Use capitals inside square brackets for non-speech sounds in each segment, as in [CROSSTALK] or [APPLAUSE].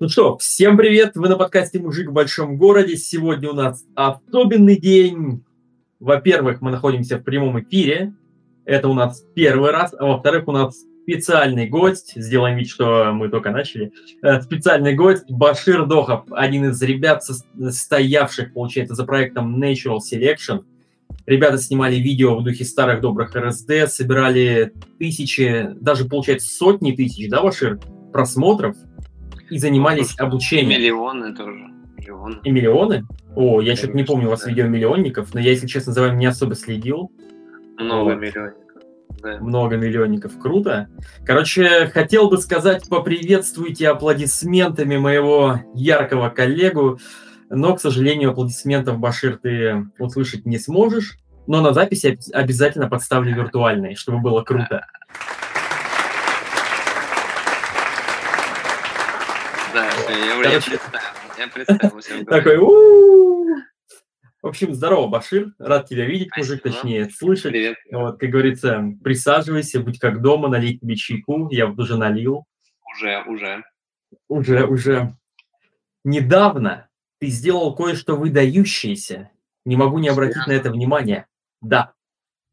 Ну что, всем привет! Вы на подкасте «Мужик в большом городе». Сегодня у нас особенный день. Во-первых, мы находимся в прямом эфире. Это у нас первый раз. А во-вторых, у нас специальный гость. Сделаем вид, что мы только начали. Э, специальный гость Башир Дохов, один из ребят, стоявших, получается, за проектом Natural Selection. Ребята снимали видео в духе старых добрых РСД, собирали тысячи, даже, получается, сотни тысяч, да, Башир, просмотров – и занимались ну, обучением. Миллионы тоже. Миллионы. И миллионы? О, я что-то не помню у вас видео миллионников, но я, если честно, за вами не особо следил. Много вот. миллионников. Да. Много миллионников, круто. Короче, хотел бы сказать, поприветствуйте аплодисментами моего яркого коллегу, но, к сожалению, аплодисментов, Башир, ты услышать не сможешь, но на записи обязательно подставлю виртуальные, чтобы было круто. Я представил. Такой, в общем, здорово, Башир. Рад тебя видеть, мужик, точнее, слышать. Привет. Вот, как говорится, присаживайся, будь как дома, налить тебе чайку. Я вот уже налил. Уже, уже. Уже, уже. Недавно ты сделал кое-что выдающееся. Не могу не обратить на это внимание. Да.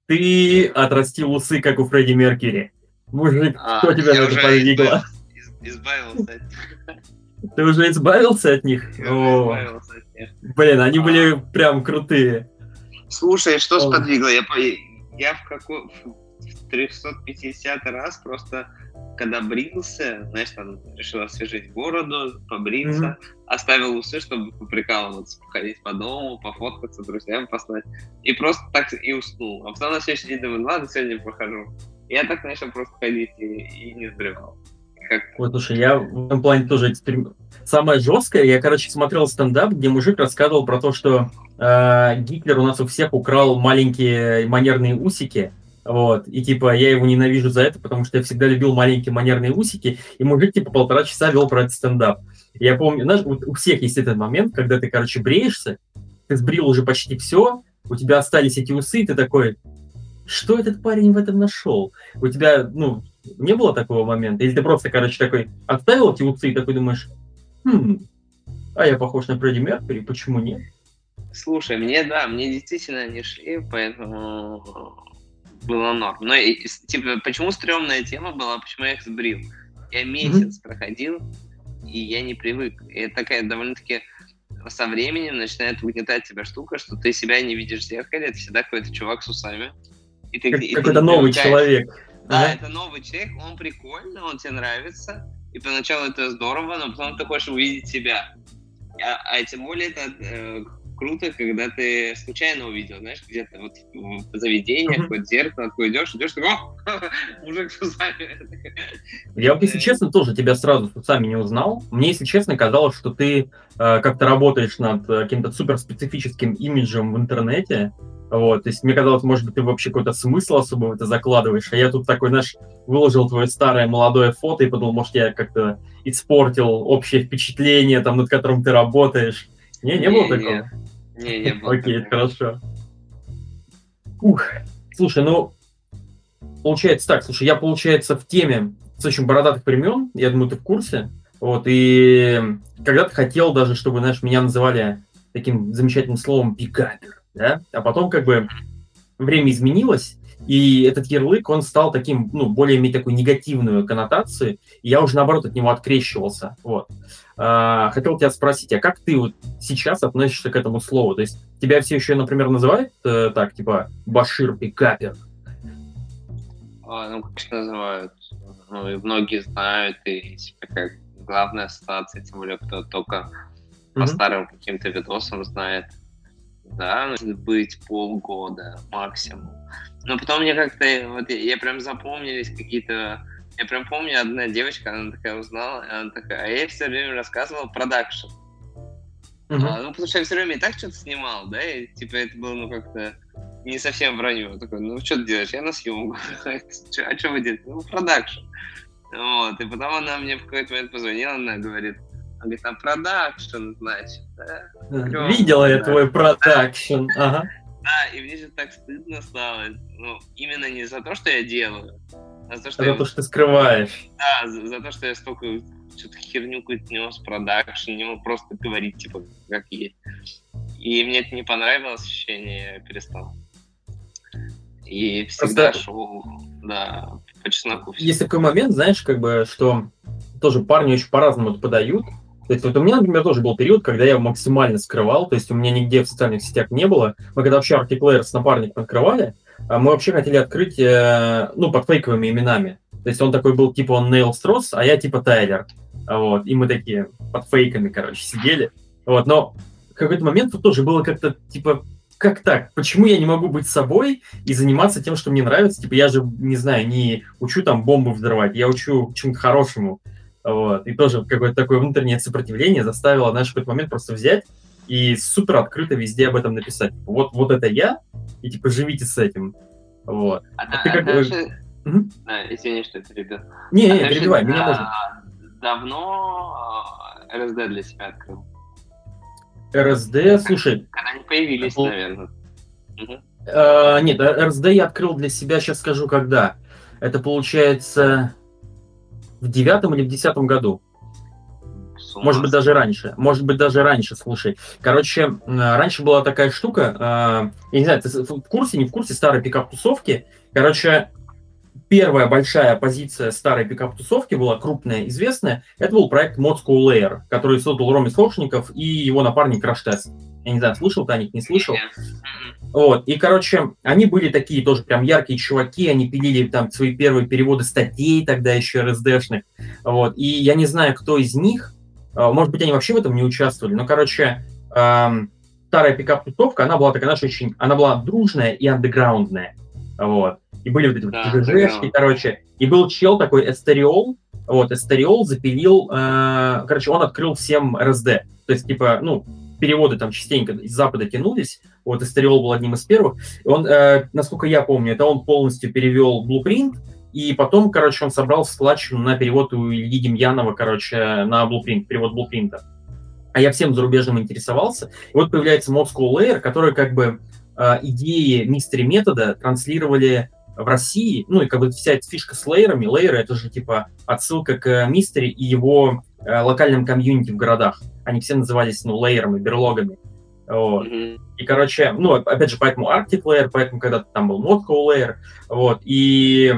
Ты отрастил усы, как у Фредди Меркьюри. Мужик, а, кто тебя на это подвигло? Избавился от ты уже избавился от них? О, избавился от них. Блин, они а... были прям крутые. Слушай, что сподвигло? Я, я в какой... В 350 раз просто когда брился, знаешь, там решил освежить бороду, побриться, mm-hmm. оставил усы, чтобы поприкалываться, походить по дому, пофоткаться, друзьям послать. И просто так и уснул. А потом на следующий день думаю, ладно, сегодня похожу. Я так начал просто ходить и, и не сбривал. Как... Вот, слушай, я в этом плане тоже эксперимент. Самое жесткое, я, короче, смотрел стендап, где мужик рассказывал про то, что э, Гитлер у нас у всех украл маленькие манерные усики, вот, и типа я его ненавижу за это, потому что я всегда любил маленькие манерные усики, и мужик типа полтора часа вел про этот стендап. Я помню, знаешь, вот у всех есть этот момент, когда ты, короче, бреешься, ты сбрил уже почти все, у тебя остались эти усы, и ты такой, что этот парень в этом нашел? У тебя, ну, не было такого момента? Или ты просто, короче, такой отставил эти усы и такой думаешь, хм, а я похож на Фредди Меркьюри, почему нет? Слушай, мне, да, мне действительно не шли, поэтому было норм. Но, типа, почему стрёмная тема была, почему я их сбрил? Я месяц mm-hmm. проходил, и я не привык. И это такая довольно-таки со временем начинает угнетать тебя штука, что ты себя не видишь в зеркале, это всегда какой-то чувак с усами. И ты, как, и какой-то новый человек. Да, ага. это новый человек, он прикольный, он тебе нравится, и поначалу это здорово, но потом ты хочешь увидеть себя. А, а тем более это э, круто, когда ты случайно увидел, знаешь, где-то вот в заведении, uh-huh. в зеркало, такой идешь, идешь, такой, о, [LAUGHS] мужик с усами. Я вот, если честно, тоже тебя сразу с усами не узнал. Мне, если честно, казалось, что ты э, как-то работаешь над э, каким-то суперспецифическим имиджем в интернете, вот, то есть мне казалось, может быть, ты вообще какой-то смысл особо в это закладываешь, а я тут такой, знаешь, выложил твое старое молодое фото и подумал, может, я как-то испортил общее впечатление, там, над которым ты работаешь. Не, не, не было такого? Не, не было. Окей, хорошо. Ух, слушай, ну, получается так, слушай, я, получается, в теме с очень бородатых времен, я думаю, ты в курсе, вот, и когда-то хотел даже, чтобы, знаешь, меня называли таким замечательным словом пикапер да, а потом как бы время изменилось, и этот ярлык, он стал таким, ну, более иметь такую негативную коннотацию, и я уже, наоборот, от него открещивался, вот. А, хотел тебя спросить, а как ты вот сейчас относишься к этому слову? То есть тебя все еще, например, называют э, так, типа, Башир Пикапер? А, ну, конечно, называют. Ну, и многие знают, и типа, как главная ассоциация, тем более, кто только mm-hmm. по старым каким-то видосам знает да, может быть полгода максимум. Но потом мне как-то, вот я, я прям запомнились какие-то, я прям помню, одна девочка, она такая узнала, она такая, а я все время рассказывал продакшн. Uh-huh. А, ну, потому что я все время и так что-то снимал, да, и типа это было, ну, как-то не совсем вранье. Такой, ну, что ты делаешь? Я на съемку. [LAUGHS] а что вы делаете? Ну, продакшн. Вот, и потом она мне в какой-то момент позвонила, она говорит, он говорит, там продакшн, значит. Да? Видела я твой продакшн. Ага. Да, и мне же так стыдно стало. Ну, именно не за то, что я делаю, За то, что, за я... то, что ты скрываешь. Да, за, за то, что я столько что-то херню какую-то нес, продакшн, не просто говорить, типа, как есть. И мне это не понравилось, ощущение, я перестал. И всегда Просто... шел, да, по чесноку. Есть такой момент, знаешь, как бы, что тоже парни очень по-разному это подают. То есть вот у меня, например, тоже был период, когда я максимально скрывал, то есть у меня нигде в социальных сетях не было. Мы когда вообще Arctic Layer с напарником открывали, а мы вообще хотели открыть, э, ну, под фейковыми именами. То есть он такой был, типа, он Нейл Стросс, а я, типа, Тайлер. Вот, и мы такие под фейками, короче, сидели. Вот, но в какой-то момент тут тоже было как-то, типа, как так? Почему я не могу быть собой и заниматься тем, что мне нравится? Типа, я же, не знаю, не учу там бомбы взрывать, я учу чему-то хорошему. Вот. И тоже какое-то такое внутреннее сопротивление заставило, в какой-то момент просто взять и супер открыто везде об этом написать. Вот, вот это я, и типа живите с этим. Вот. А, а ты как... Дальше... Угу. Да, извини, что перебил. Не, а не, перебивай, меня можно. Давно РСД а, для себя открыл? РСД, слушай... Когда они появились, был... наверное. Угу. А, нет, РСД я открыл для себя, сейчас скажу, когда. Это получается в девятом или в десятом году. Может быть, даже раньше. Может быть, даже раньше, слушай. Короче, раньше была такая штука, а, я не знаю, ты в курсе, не в курсе старой пикап-тусовки. Короче, первая большая позиция старой пикап-тусовки была крупная, известная. Это был проект Mod School Layer, который создал Роми Сошников и его напарник Test. Я не знаю, слышал ты о них, не слышал? Вот, и, короче, они были такие тоже прям яркие чуваки, они пилили там свои первые переводы статей тогда еще РСДшных, вот, и я не знаю, кто из них, а, может быть, они вообще в этом не участвовали, но, короче, эм, старая пикап-тусовка, она была такая, наша очень, она была дружная и андеграундная, вот, и были вот эти да, вот ЖЖшки, короче, и был чел такой Эстериол, вот, Эстериол запилил, э, короче, он открыл всем РСД, то есть, типа, ну, переводы там частенько из Запада тянулись. Вот Эстериол был одним из первых. Он, э, насколько я помню, это он полностью перевел Blueprint, и потом, короче, он собрал складчину на перевод у Ильи Демьянова, короче, на Blueprint, перевод Blueprint. А я всем зарубежным интересовался. И вот появляется Moscow Layer, который как бы э, идеи мистери метода транслировали в России, ну и как бы вся эта фишка с лейерами, лейеры это же типа отсылка к мистери и его э, локальным комьюнити в городах. Они все назывались, ну, лейерами, берлогами. Вот. Mm-hmm. И, короче, ну, опять же, поэтому Arctic Layer, поэтому когда-то там был Moscow Layer, вот, и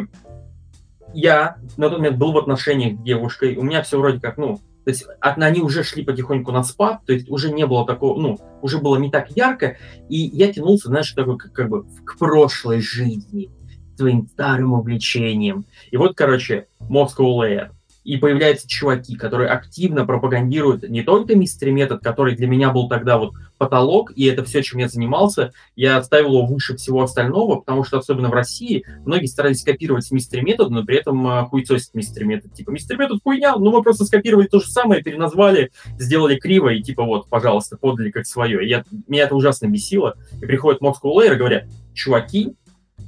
я на тот момент был в отношениях с девушкой, у меня все вроде как, ну, то есть они уже шли потихоньку на спад, то есть уже не было такого, ну, уже было не так ярко, и я тянулся, знаешь, такой, как, как бы к прошлой жизни, своим старым увлечением. И вот, короче, Moscow Layer и появляются чуваки, которые активно пропагандируют не только мистери метод, который для меня был тогда вот потолок, и это все, чем я занимался, я ставил его выше всего остального, потому что особенно в России многие старались копировать мистери метод, но при этом э, хуйцосить мистери метод. Типа, мистери метод хуйня, ну мы просто скопировали то же самое, переназвали, сделали криво, и типа вот, пожалуйста, подали как свое. И я, меня это ужасно бесило. И приходят Moscow Layer и говорят, чуваки,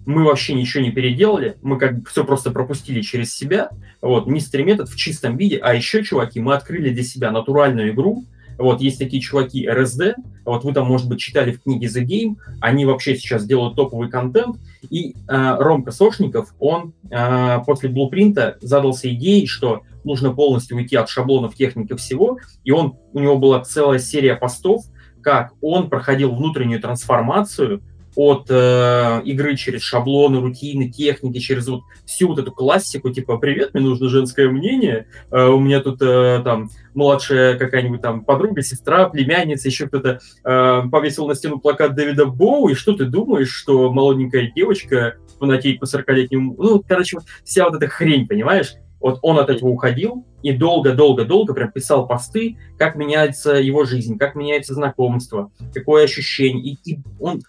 мы вообще ничего не переделали, мы как бы все просто пропустили через себя, вот, мистер метод в чистом виде, а еще, чуваки, мы открыли для себя натуральную игру, вот, есть такие чуваки RSD, вот вы там, может быть, читали в книге The Game, они вообще сейчас делают топовый контент, и э, Ромка Сошников, он э, после блупринта задался идеей, что нужно полностью уйти от шаблонов техники всего, и он, у него была целая серия постов, как он проходил внутреннюю трансформацию от э, игры через шаблоны, рутины, техники, через вот всю вот эту классику, типа, привет, мне нужно женское мнение, э, у меня тут э, там младшая какая-нибудь там подруга, сестра, племянница, еще кто-то э, повесил на стену плакат Дэвида Боу, и что ты думаешь, что молоденькая девочка, фанатеет по 40-летнему, ну, короче, вся вот эта хрень, понимаешь? Вот он от этого уходил и долго-долго-долго прям писал посты, как меняется его жизнь, как меняется знакомство, какое ощущение. И, и он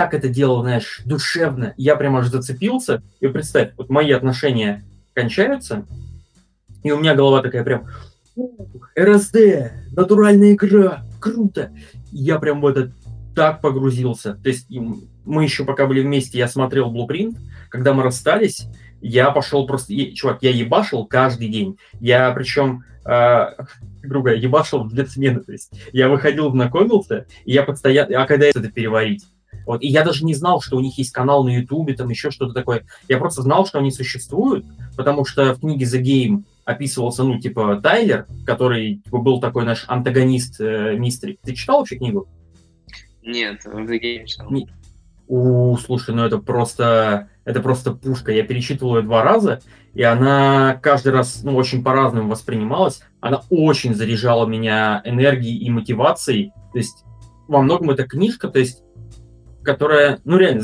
так это делал, знаешь, душевно. Я прям аж зацепился. И представь, вот мои отношения кончаются, и у меня голова такая прям, РСД, натуральная игра, круто. Я прям в это так погрузился. То есть мы еще пока были вместе, я смотрел Blueprint. Когда мы расстались, я пошел просто... Чувак, я ебашил каждый день. Я причем... Грубо ебашил в две смены. То есть я выходил, знакомился, и я постоянно... А когда это переварить? Вот. И я даже не знал, что у них есть канал на Ютубе, там еще что-то такое. Я просто знал, что они существуют, потому что в книге The Game описывался, ну, типа, Тайлер, который типа, был такой наш антагонист э, Мистери. Ты читал вообще книгу? Нет, в The Game читал. Не... У, слушай, ну это просто, это просто пушка. Я перечитывал ее два раза, и она каждый раз, ну, очень по-разному воспринималась. Она очень заряжала меня энергией и мотивацией. То есть во многом это книжка, то есть которая, ну реально,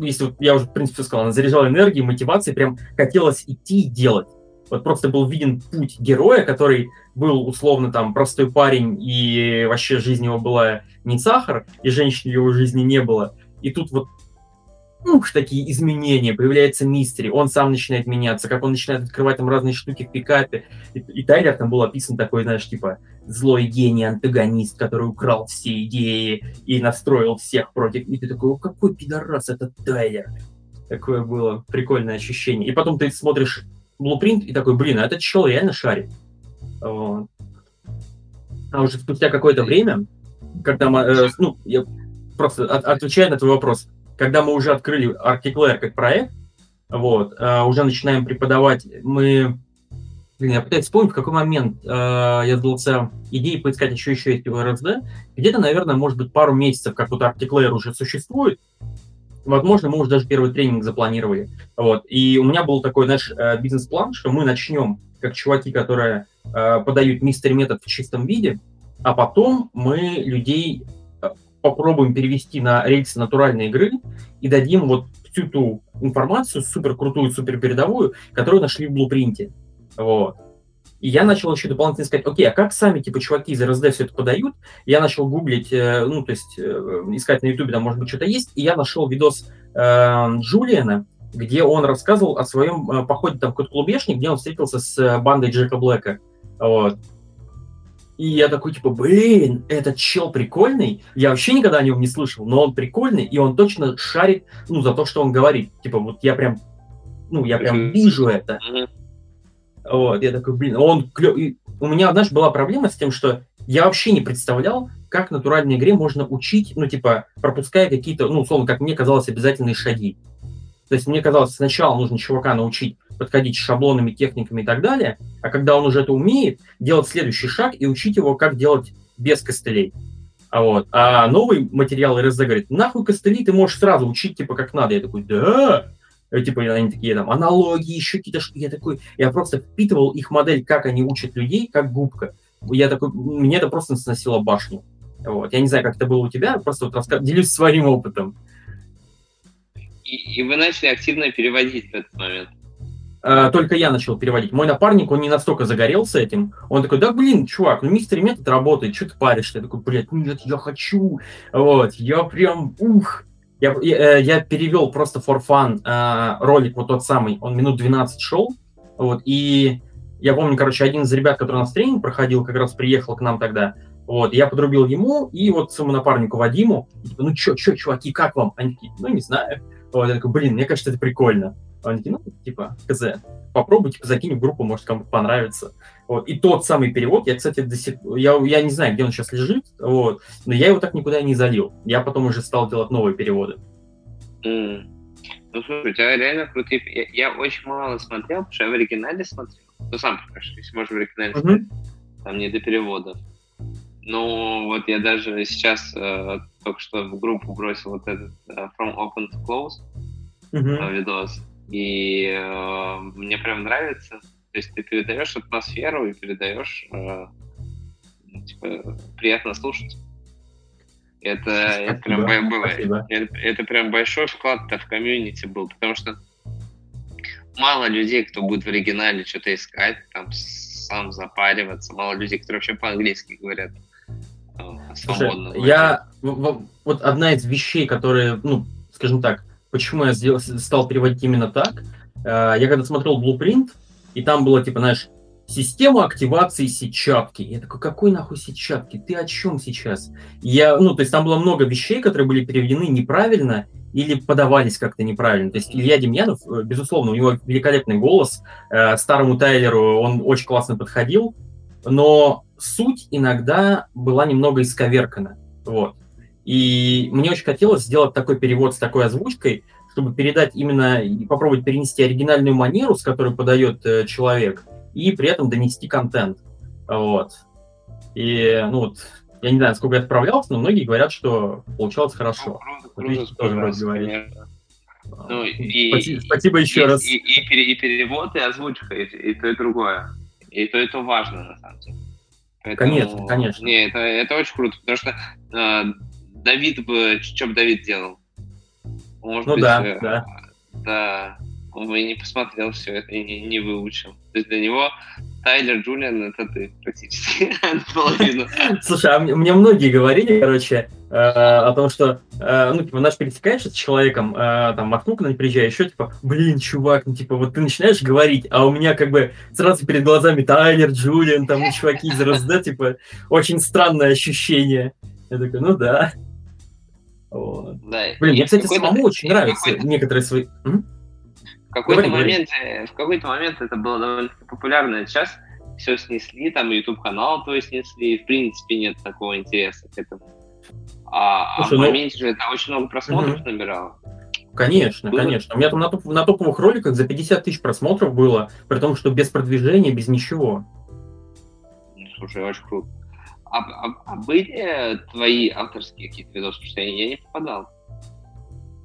если я уже в принципе сказал, она заряжала энергией, мотивацией, прям хотелось идти и делать. Вот просто был виден путь героя, который был условно там простой парень, и вообще жизнь его была не сахар, и женщин в его жизни не было. И тут вот ух, такие изменения, появляется мистери, он сам начинает меняться, как он начинает открывать там разные штуки в пикапе. И, и Тайлер там был описан такой, знаешь, типа злой гений, антагонист, который украл все идеи и настроил всех против. И ты такой, какой пидорас это Тайлер. Такое было прикольное ощущение. И потом ты смотришь блупринт и такой, блин, а этот чел реально шарит. Вот. А уже спустя какое-то время, когда мы, э, ну, я просто от, отвечаю на твой вопрос, когда мы уже открыли Articlare как проект, вот, э, уже начинаем преподавать, мы, блин, я пытаюсь вспомнить, в какой момент э, я задался идеей поискать еще еще есть в где-то, наверное, может быть, пару месяцев, как вот Articlare уже существует, возможно, мы уже даже первый тренинг запланировали, вот, и у меня был такой, знаешь, э, бизнес-план, что мы начнем как чуваки, которые э, подают мистер метод в чистом виде, а потом мы людей попробуем перевести на рельсы натуральной игры и дадим вот всю ту информацию, супер крутую, супер передовую, которую нашли в блупринте. Вот. И я начал еще дополнительно искать, окей, а как сами, типа, чуваки из РСД все это подают? Я начал гуглить, э, ну, то есть, э, искать на Ютубе, там, может быть, что-то есть, и я нашел видос э, Джулиана, где он рассказывал о своем э, походе там в какой-то клубешник, где он встретился с бандой Джека Блэка. Вот. И я такой, типа, блин, этот чел прикольный. Я вообще никогда о нем не слышал, но он прикольный, и он точно шарит, ну, за то, что он говорит. Типа, вот я прям, ну, я прям вижу это. Вот, я такой, блин, он клё... У меня, знаешь, была проблема с тем, что я вообще не представлял, как натуральной игре можно учить, ну, типа, пропуская какие-то, ну, условно, как мне казалось, обязательные шаги. То есть мне казалось, сначала нужно чувака научить подходить с шаблонами, техниками и так далее, а когда он уже это умеет, делать следующий шаг и учить его, как делать без костылей. А, вот. а новый материал РСД говорит, нахуй костыли ты можешь сразу учить, типа, как надо. Я такой, да, типа, они такие, там, аналогии, еще какие-то штуки. Я такой, я просто впитывал их модель, как они учат людей, как губка. Я такой, мне это просто сносило башню. Вот. Я не знаю, как это было у тебя, просто вот рассказ... делюсь своим опытом. И, и вы начали активно переводить в этот момент. Uh, только я начал переводить. Мой напарник, он не настолько загорелся этим. Он такой, да блин, чувак, ну мистер метод работает, что ты паришь? Я такой, блядь, нет, я хочу. Вот, я прям, ух. Я, я, э, я перевел просто for fun uh, ролик вот тот самый, он минут 12 шел. Вот, и я помню, короче, один из ребят, который у нас тренинг проходил, как раз приехал к нам тогда. Вот, я подрубил ему и вот своему напарнику Вадиму. Типа, ну чё, чё, чуваки, как вам? Они такие, ну не знаю. Вот, я такой, блин, мне кажется, это прикольно. Они такие, ну, типа, хз, попробуй, типа, закинь в группу, может, кому-то понравится. Вот. И тот самый перевод, я, кстати, до сих... я, я не знаю, где он сейчас лежит, вот, но я его так никуда не залил. Я потом уже стал делать новые переводы. Mm. Ну, слушай, у тебя реально крутые... Я, я очень мало смотрел, потому что я в оригинале смотрел. Ну, сам понимаешь, если можно в оригинале mm-hmm. смотреть, там не до переводов. Ну, вот я даже сейчас э, только что в группу бросил вот этот э, From Open to Close mm-hmm. видос. И э, мне прям нравится. То есть ты передаешь атмосферу и передаешь, э, ну, типа, приятно слушать. Это, это прям было. Это, это прям большой вклад в комьюнити был, потому что мало людей, кто будет в оригинале что-то искать, там сам запариваться, мало людей, которые вообще по-английски говорят. Э. Слушай, я вот одна из вещей, которые, ну, скажем так, почему я сделал, стал переводить именно так. Э, я когда смотрел Blueprint, и там было, типа, знаешь, система активации сетчатки. Я такой, какой нахуй сетчатки? Ты о чем сейчас? Я, ну, то есть там было много вещей, которые были переведены неправильно или подавались как-то неправильно. То есть Илья Демьянов, э, безусловно, у него великолепный голос. Э, старому Тайлеру он очень классно подходил, но суть иногда была немного исковеркана. Вот. И мне очень хотелось сделать такой перевод с такой озвучкой, чтобы передать именно и попробовать перенести оригинальную манеру, с которой подает э, человек, и при этом донести контент. Вот. И, ну вот, я не знаю, сколько я отправлялся, но многие говорят, что получалось хорошо. Ну, круто, круто, тоже вроде говорить. Ну, [LAUGHS] и, спасибо, спасибо еще и, раз. И, и, и перевод, и озвучка, и, и то, и другое. И то, и то важно, на самом деле. Поэтому, конечно, конечно. Не, это, это очень круто, потому что э, Давид бы, что бы Давид делал? Может ну быть, да, э, да. Да, он бы не посмотрел все это и не, не выучил. То есть для него Тайлер Джулиан это ты практически [LAUGHS] наполовину. Слушай, а мне многие говорили, короче, э, о том, что, э, ну, типа, наш пересекаешься с человеком, э, там, Махну, когда приезжаешь, еще, типа, блин, чувак, ну, типа, вот ты начинаешь говорить, а у меня, как бы, сразу перед глазами Тайлер, Джулиан, там, чуваки из РСД, типа, очень странное ощущение. Я такой, ну, да. Вот. Да. Блин, мне, кстати, самому очень нравятся некоторые свои... М? В какой-то момент, э, в какой-то момент это было довольно популярно. Сейчас все снесли, там YouTube канал твой снесли, и в принципе нет такого интереса к этому. А, Слушай, а в ну... моменте же это очень много просмотров угу. набирало. Конечно, было? конечно. У меня там на, топ, на топовых роликах за 50 тысяч просмотров было, при том, что без продвижения, без ничего. Слушай, очень круто. А, а, а были твои авторские какие-то видосы? Потому что я, я не попадал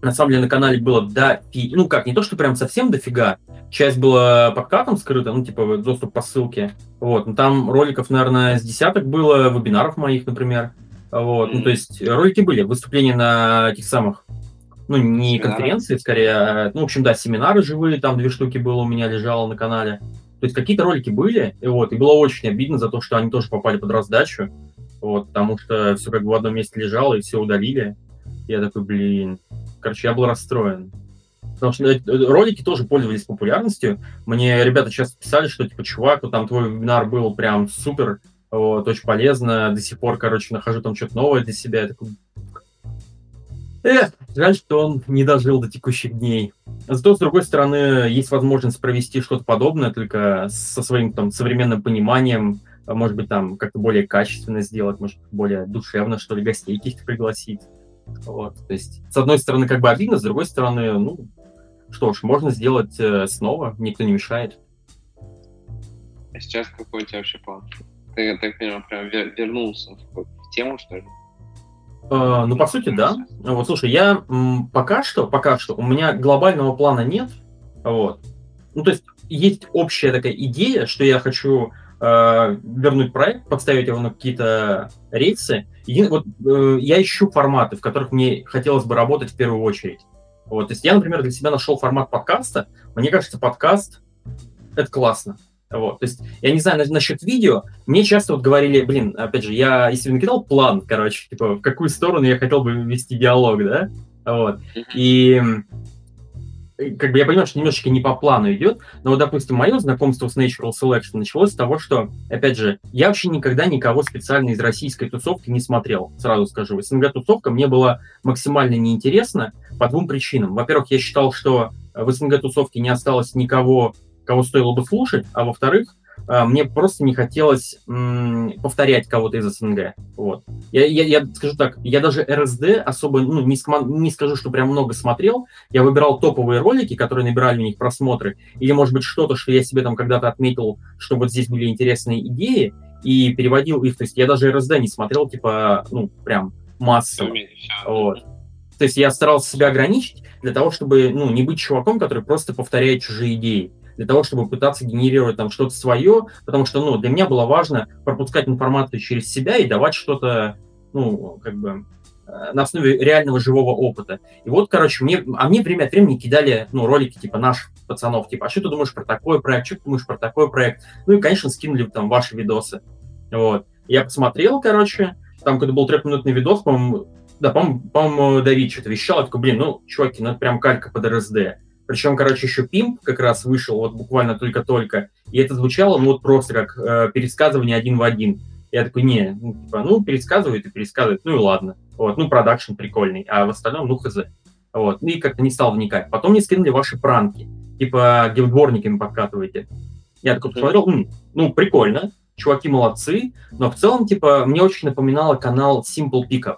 на самом деле на канале было дофи... Ну как, не то, что прям совсем дофига. Часть была подкатом скрыта, ну типа доступ по ссылке. Вот, но там роликов, наверное, с десяток было, вебинаров моих, например. Вот, mm-hmm. ну то есть ролики были, выступления на этих самых, ну не семинары. конференции, скорее, а, ну в общем, да, семинары живые, там две штуки было у меня лежало на канале. То есть какие-то ролики были, и вот, и было очень обидно за то, что они тоже попали под раздачу, вот, потому что все как бы в одном месте лежало, и все удалили. Я такой, блин, Короче, я был расстроен. Потому что э, ролики тоже пользовались популярностью. Мне ребята часто писали, что, типа, чувак, вот там твой вебинар был прям супер, вот, очень полезно. До сих пор, короче, нахожу там что-то новое для себя. Я такой... Эх, жаль, что он не дожил до текущих дней. Зато, с другой стороны, есть возможность провести что-то подобное, только со своим там современным пониманием, может быть, там как-то более качественно сделать, может, более душевно, что ли, гостей каких-то пригласить. Вот, то есть, с одной стороны, как бы обидно, с другой стороны, ну, что ж, можно сделать э, снова, никто не мешает. А сейчас какой у тебя вообще план? Ты, так понимаю, прям вернулся в, тему, что ли? Uh, ну, по сути, да. Вот, слушай, я пока что, пока что, у меня глобального плана нет. Вот. Ну, то есть, есть общая такая идея, что я хочу э, вернуть проект, подставить его на какие-то рельсы. И вот э, я ищу форматы, в которых мне хотелось бы работать в первую очередь. Вот, то есть я, например, для себя нашел формат подкаста. Мне кажется, подкаст это классно. Вот, то есть, я не знаю, насчет видео, мне часто вот говорили, блин, опять же, я, если бы накидал план, короче, типа, в какую сторону я хотел бы вести диалог, да, вот, и как бы я понимаю, что немножечко не по плану идет, но вот, допустим, мое знакомство с Natural Selection началось с того, что, опять же, я вообще никогда никого специально из российской тусовки не смотрел, сразу скажу. СНГ-тусовка мне была максимально неинтересна по двум причинам. Во-первых, я считал, что в СНГ-тусовке не осталось никого, кого стоило бы слушать, а во-вторых, а, мне просто не хотелось повторять кого-то из СНГ. Вот. Я, я, я скажу так, я даже РСД особо ну, не, не скажу, что прям много смотрел. Я выбирал топовые ролики, которые набирали у них просмотры, или, может быть, что-то, что я себе там когда-то отметил, что вот здесь были интересные идеи, и переводил их. То есть я даже РСД не смотрел, типа, ну, прям массово. Вот. То есть я старался себя ограничить для того, чтобы ну, не быть чуваком, который просто повторяет чужие идеи для того, чтобы пытаться генерировать там что-то свое, потому что, ну, для меня было важно пропускать информацию через себя и давать что-то, ну, как бы э, на основе реального живого опыта. И вот, короче, мне, а мне время от времени кидали, ну, ролики типа наших пацанов, типа, а что ты думаешь про такой проект, что ты думаешь про такой проект? Ну и, конечно, скинули там ваши видосы. Вот. Я посмотрел, короче, там когда был трехминутный видос, по-моему, да, по-моему, по Давид что-то вещал, я такой, блин, ну, чуваки, ну это прям калька под РСД. Причем, короче, еще Пимп как раз вышел вот буквально только-только. И это звучало, ну, вот просто как э, пересказывание один в один. Я такой, не, ну, типа, ну, пересказывает и пересказывает, ну и ладно. Вот, ну, продакшн прикольный, а в остальном, ну, хз. Вот, ну и как-то не стал вникать. Потом мне скинули ваши пранки, типа, гилдворниками подкатываете. Я такой посмотрел, ну, прикольно. Чуваки молодцы, но в целом, типа, мне очень напоминало канал Simple Pickup.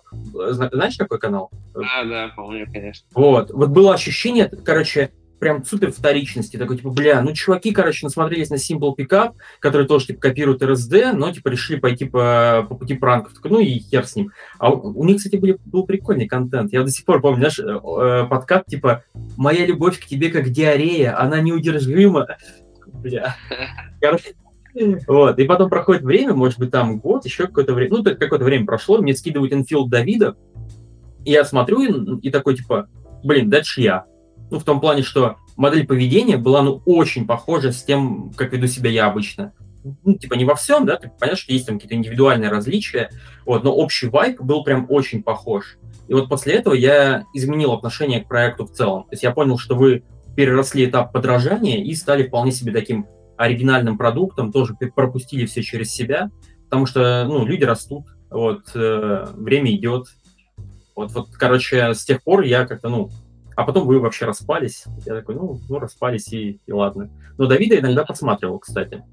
Знаешь, какой канал? Да, да, помню, конечно. Вот, вот было ощущение, короче, прям супер вторичности. Такой, типа, бля, ну, чуваки, короче, насмотрелись на Simple Pickup, который тоже, типа, копирует RSD, но, типа, решили пойти по, по пути пранков. Такой, ну, и хер с ним. А у, у них, кстати, были, был прикольный контент. Я до сих пор помню, знаешь, э, подкат, типа, «Моя любовь к тебе как диарея, она неудержима». Бля. [LAUGHS] Короче, вот, и потом проходит время, может быть, там год, еще какое-то время, ну, какое-то время прошло, мне скидывают инфилд Давида, и я смотрю и, и такой, типа, блин, дальше я. Ну, в том плане, что модель поведения была, ну, очень похожа с тем, как веду себя я обычно. Ну, типа, не во всем, да, ты понимаешь, что есть там какие-то индивидуальные различия, вот, но общий вайп был прям очень похож. И вот после этого я изменил отношение к проекту в целом. То есть я понял, что вы переросли этап подражания и стали вполне себе таким оригинальным продуктом, тоже пропустили все через себя, потому что, ну, люди растут, вот, э, время идет. Вот, вот, короче, с тех пор я как-то, ну, а потом вы вообще распались. Я такой, ну, ну распались и, и ладно. Но Давида иногда подсматривал, кстати.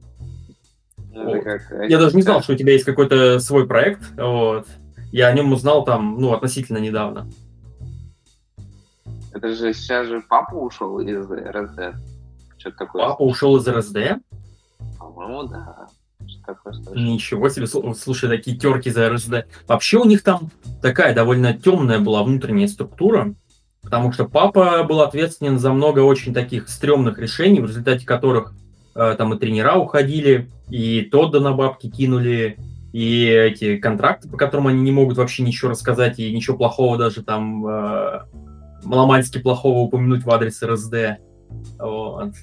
Ну, вот. как, я даже не знал, что у тебя есть какой-то свой проект. Вот. Я о нем узнал там, ну, относительно недавно. Это же сейчас же папа ушел из РСД. Что такое? Папа ушел из РСД? По-моему, да. Ничего себе, слушай, такие терки за РСД. Вообще у них там такая довольно темная была внутренняя структура потому что папа был ответственен за много очень таких стрёмных решений, в результате которых э, там и тренера уходили, и Тодда на бабки кинули, и эти контракты, по которым они не могут вообще ничего рассказать, и ничего плохого даже там э, маломальски плохого упомянуть в адрес РСД. Вот.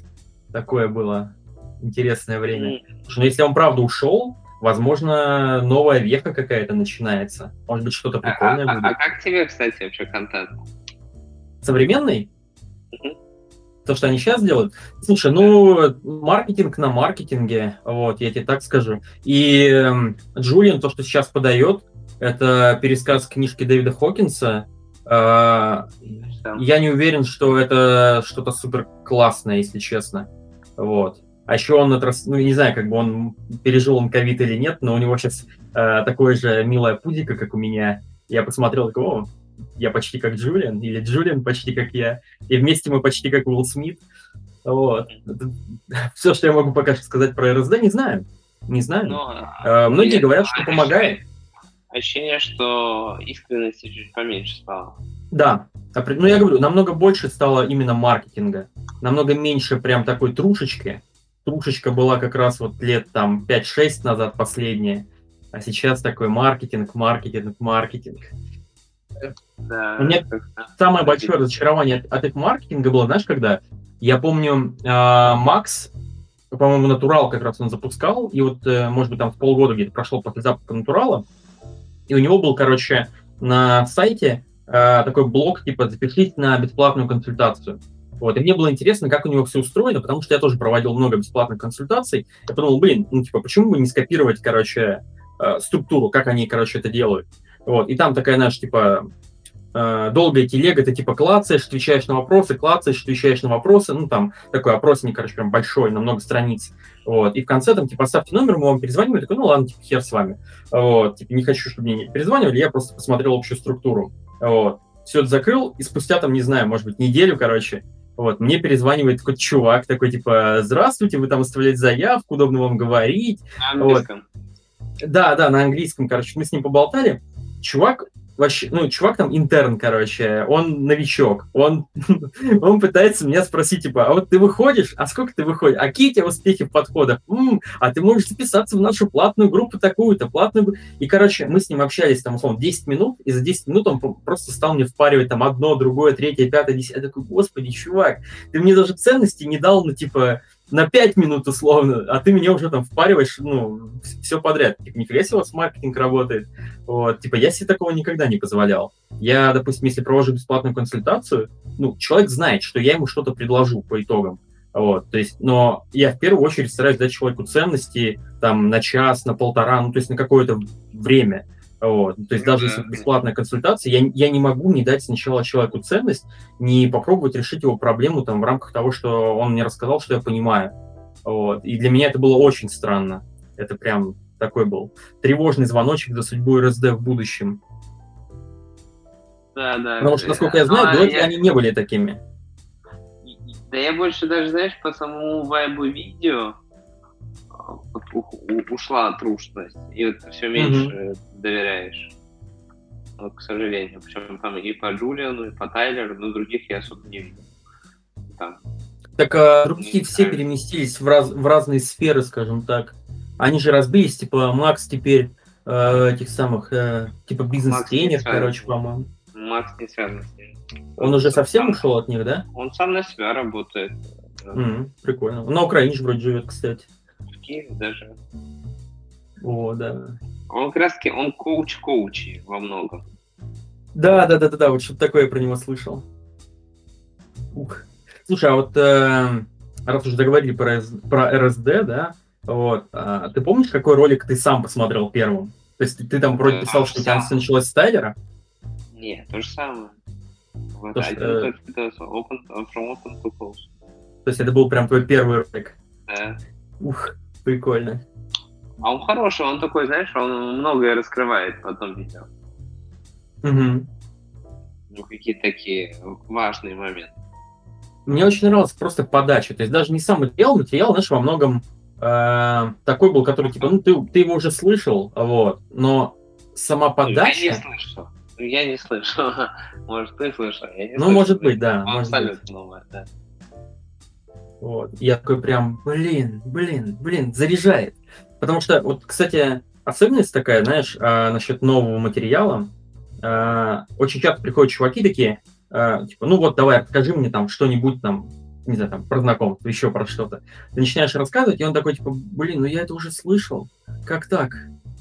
Такое было интересное время. Потому что ну, если он правда ушел, возможно, новая веха какая-то начинается. Может быть, что-то прикольное а, будет. А, а как тебе, кстати, вообще контент? современный, то, что они сейчас делают. Слушай, ну, маркетинг на маркетинге, вот, я тебе так скажу. И э, Джулиан, то, что сейчас подает, это пересказ книжки Дэвида Хокинса. Э, я не уверен, что это что-то супер классное, если честно. Вот. А еще он, отрас... ну, не знаю, как бы он пережил он ковид или нет, но у него сейчас э, такое же милое пузико, как у меня. Я посмотрел, такой, о, я почти как Джулиан, или Джулиан почти как я, и вместе мы почти как Уилл Смит. Вот. [LAUGHS] все, что я могу пока что сказать про РСД, не знаю. Не знаю. Но, а, Многие говорят, что помогает. Ощущение, что искренности чуть поменьше стало. Да. Ну, я говорю, намного больше стало именно маркетинга. Намного меньше прям такой трушечки. Трушечка была как раз вот лет там 5-6 назад последняя. А сейчас такой маркетинг, маркетинг, маркетинг. Да, У меня самое большое разочарование от, от маркетинга было, знаешь, когда? Я помню, э, Макс, по-моему, Натурал как раз он запускал, и вот, э, может быть, там в полгода где-то прошло после запуска Натурала, и у него был, короче, на сайте э, такой блок, типа, запишись на бесплатную консультацию. Вот, и мне было интересно, как у него все устроено, потому что я тоже проводил много бесплатных консультаций. Я подумал, блин, ну, типа, почему бы не скопировать, короче, э, структуру, как они, короче, это делают. Вот, и там такая, знаешь, типа, э, долгая телега, ты типа клацаешь, отвечаешь на вопросы, клацаешь, отвечаешь на вопросы, ну там такой опросник, короче, прям большой, на много страниц, вот, и в конце там, типа, оставьте номер, мы вам перезвоним, я такой, ну ладно, типа, хер с вами, вот, типа, не хочу, чтобы мне перезванивали, я просто посмотрел общую структуру, вот, все это закрыл, и спустя там, не знаю, может быть, неделю, короче, вот, мне перезванивает такой чувак, такой, типа, здравствуйте, вы там оставляете заявку, удобно вам говорить. На английском. Вот. Да, да, на английском, короче, мы с ним поболтали, чувак вообще, ну, чувак там интерн, короче, он новичок, он, [LAUGHS] он пытается меня спросить, типа, а вот ты выходишь, а сколько ты выходишь, а какие у тебя успехи в подходах, М-м, а ты можешь записаться в нашу платную группу такую-то, платную, и, короче, мы с ним общались там, условно, 10 минут, и за 10 минут он просто стал мне впаривать там одно, другое, третье, пятое, десятое, я такой, господи, чувак, ты мне даже ценности не дал, ну, типа, на 5 минут условно, а ты меня уже там впариваешь, ну, все подряд. Типа, нифига себе у вас маркетинг работает. Вот, типа, я себе такого никогда не позволял. Я, допустим, если провожу бесплатную консультацию, ну, человек знает, что я ему что-то предложу по итогам. Вот, то есть, но я в первую очередь стараюсь дать человеку ценности там на час, на полтора, ну, то есть на какое-то время. Вот. То есть даже если бесплатная консультация, я, я не могу не дать сначала человеку ценность, не попробовать решить его проблему там в рамках того, что он мне рассказал, что я понимаю. Вот. И для меня это было очень странно. Это прям такой был тревожный звоночек за судьбу РСД в будущем. Да, да. Потому что, насколько я знаю, Ну, а до этого я- они не были такими. Да я больше даже, знаешь, по самому вайбу видео ушла трушность, и вот все меньше доверяешь. Вот, к сожалению. Причем там и по Джулиану, и по Тайлеру, но других я особо не видел. Там. Так а, другие все знаю. переместились в, раз- в разные сферы, скажем так. Они же разбились, типа Макс теперь э, этих самых, э, типа бизнес-тренер, короче, по-моему. Макс не связан с ним. Он уже совсем сам- ушел от них, да? Он сам на себя работает. М, прикольно. Он на Украине же вроде живет, кстати. В Киеве даже. О, да. Он как раз таки, он коуч-коучи во многом. Да, да, да, да, да, вот что-то такое я про него слышал. Ух. Слушай, а вот э, раз уже договорили про, про РСД, да, вот, а ты помнишь, какой ролик ты сам посмотрел первым? То есть ты, ты там вроде Э, писал, что у тебя сам. всё началось с Тайлера? Нет, то же самое. Вот То, что, один э, это open, from open to close. То есть это был прям твой первый ролик? Да. Ух, прикольно. А он хороший, он такой, знаешь, он многое раскрывает потом видео. Мгм. Ну, какие-то такие важные моменты. Мне очень нравилась просто подача. То есть даже не сам материал, материал, знаешь, во многом э, такой был, который, типа, ну, ты, ты его уже слышал, вот, но сама Я не подача... слышал. Я не слышал. [LAUGHS] Может, ты слышал, я не Ну, слышал. может быть, да, абсолютно новое, да. Вот. Я такой прям, блин, блин, блин, заряжает. Потому что, вот, кстати, особенность такая, знаешь, а, насчет нового материала. а, очень часто приходят чуваки такие, а, типа, ну вот, давай, расскажи мне там что-нибудь там, не знаю, там, про знакомство, еще про что-то. Ты начинаешь рассказывать, и он такой, типа, блин, ну я это уже слышал. Как так?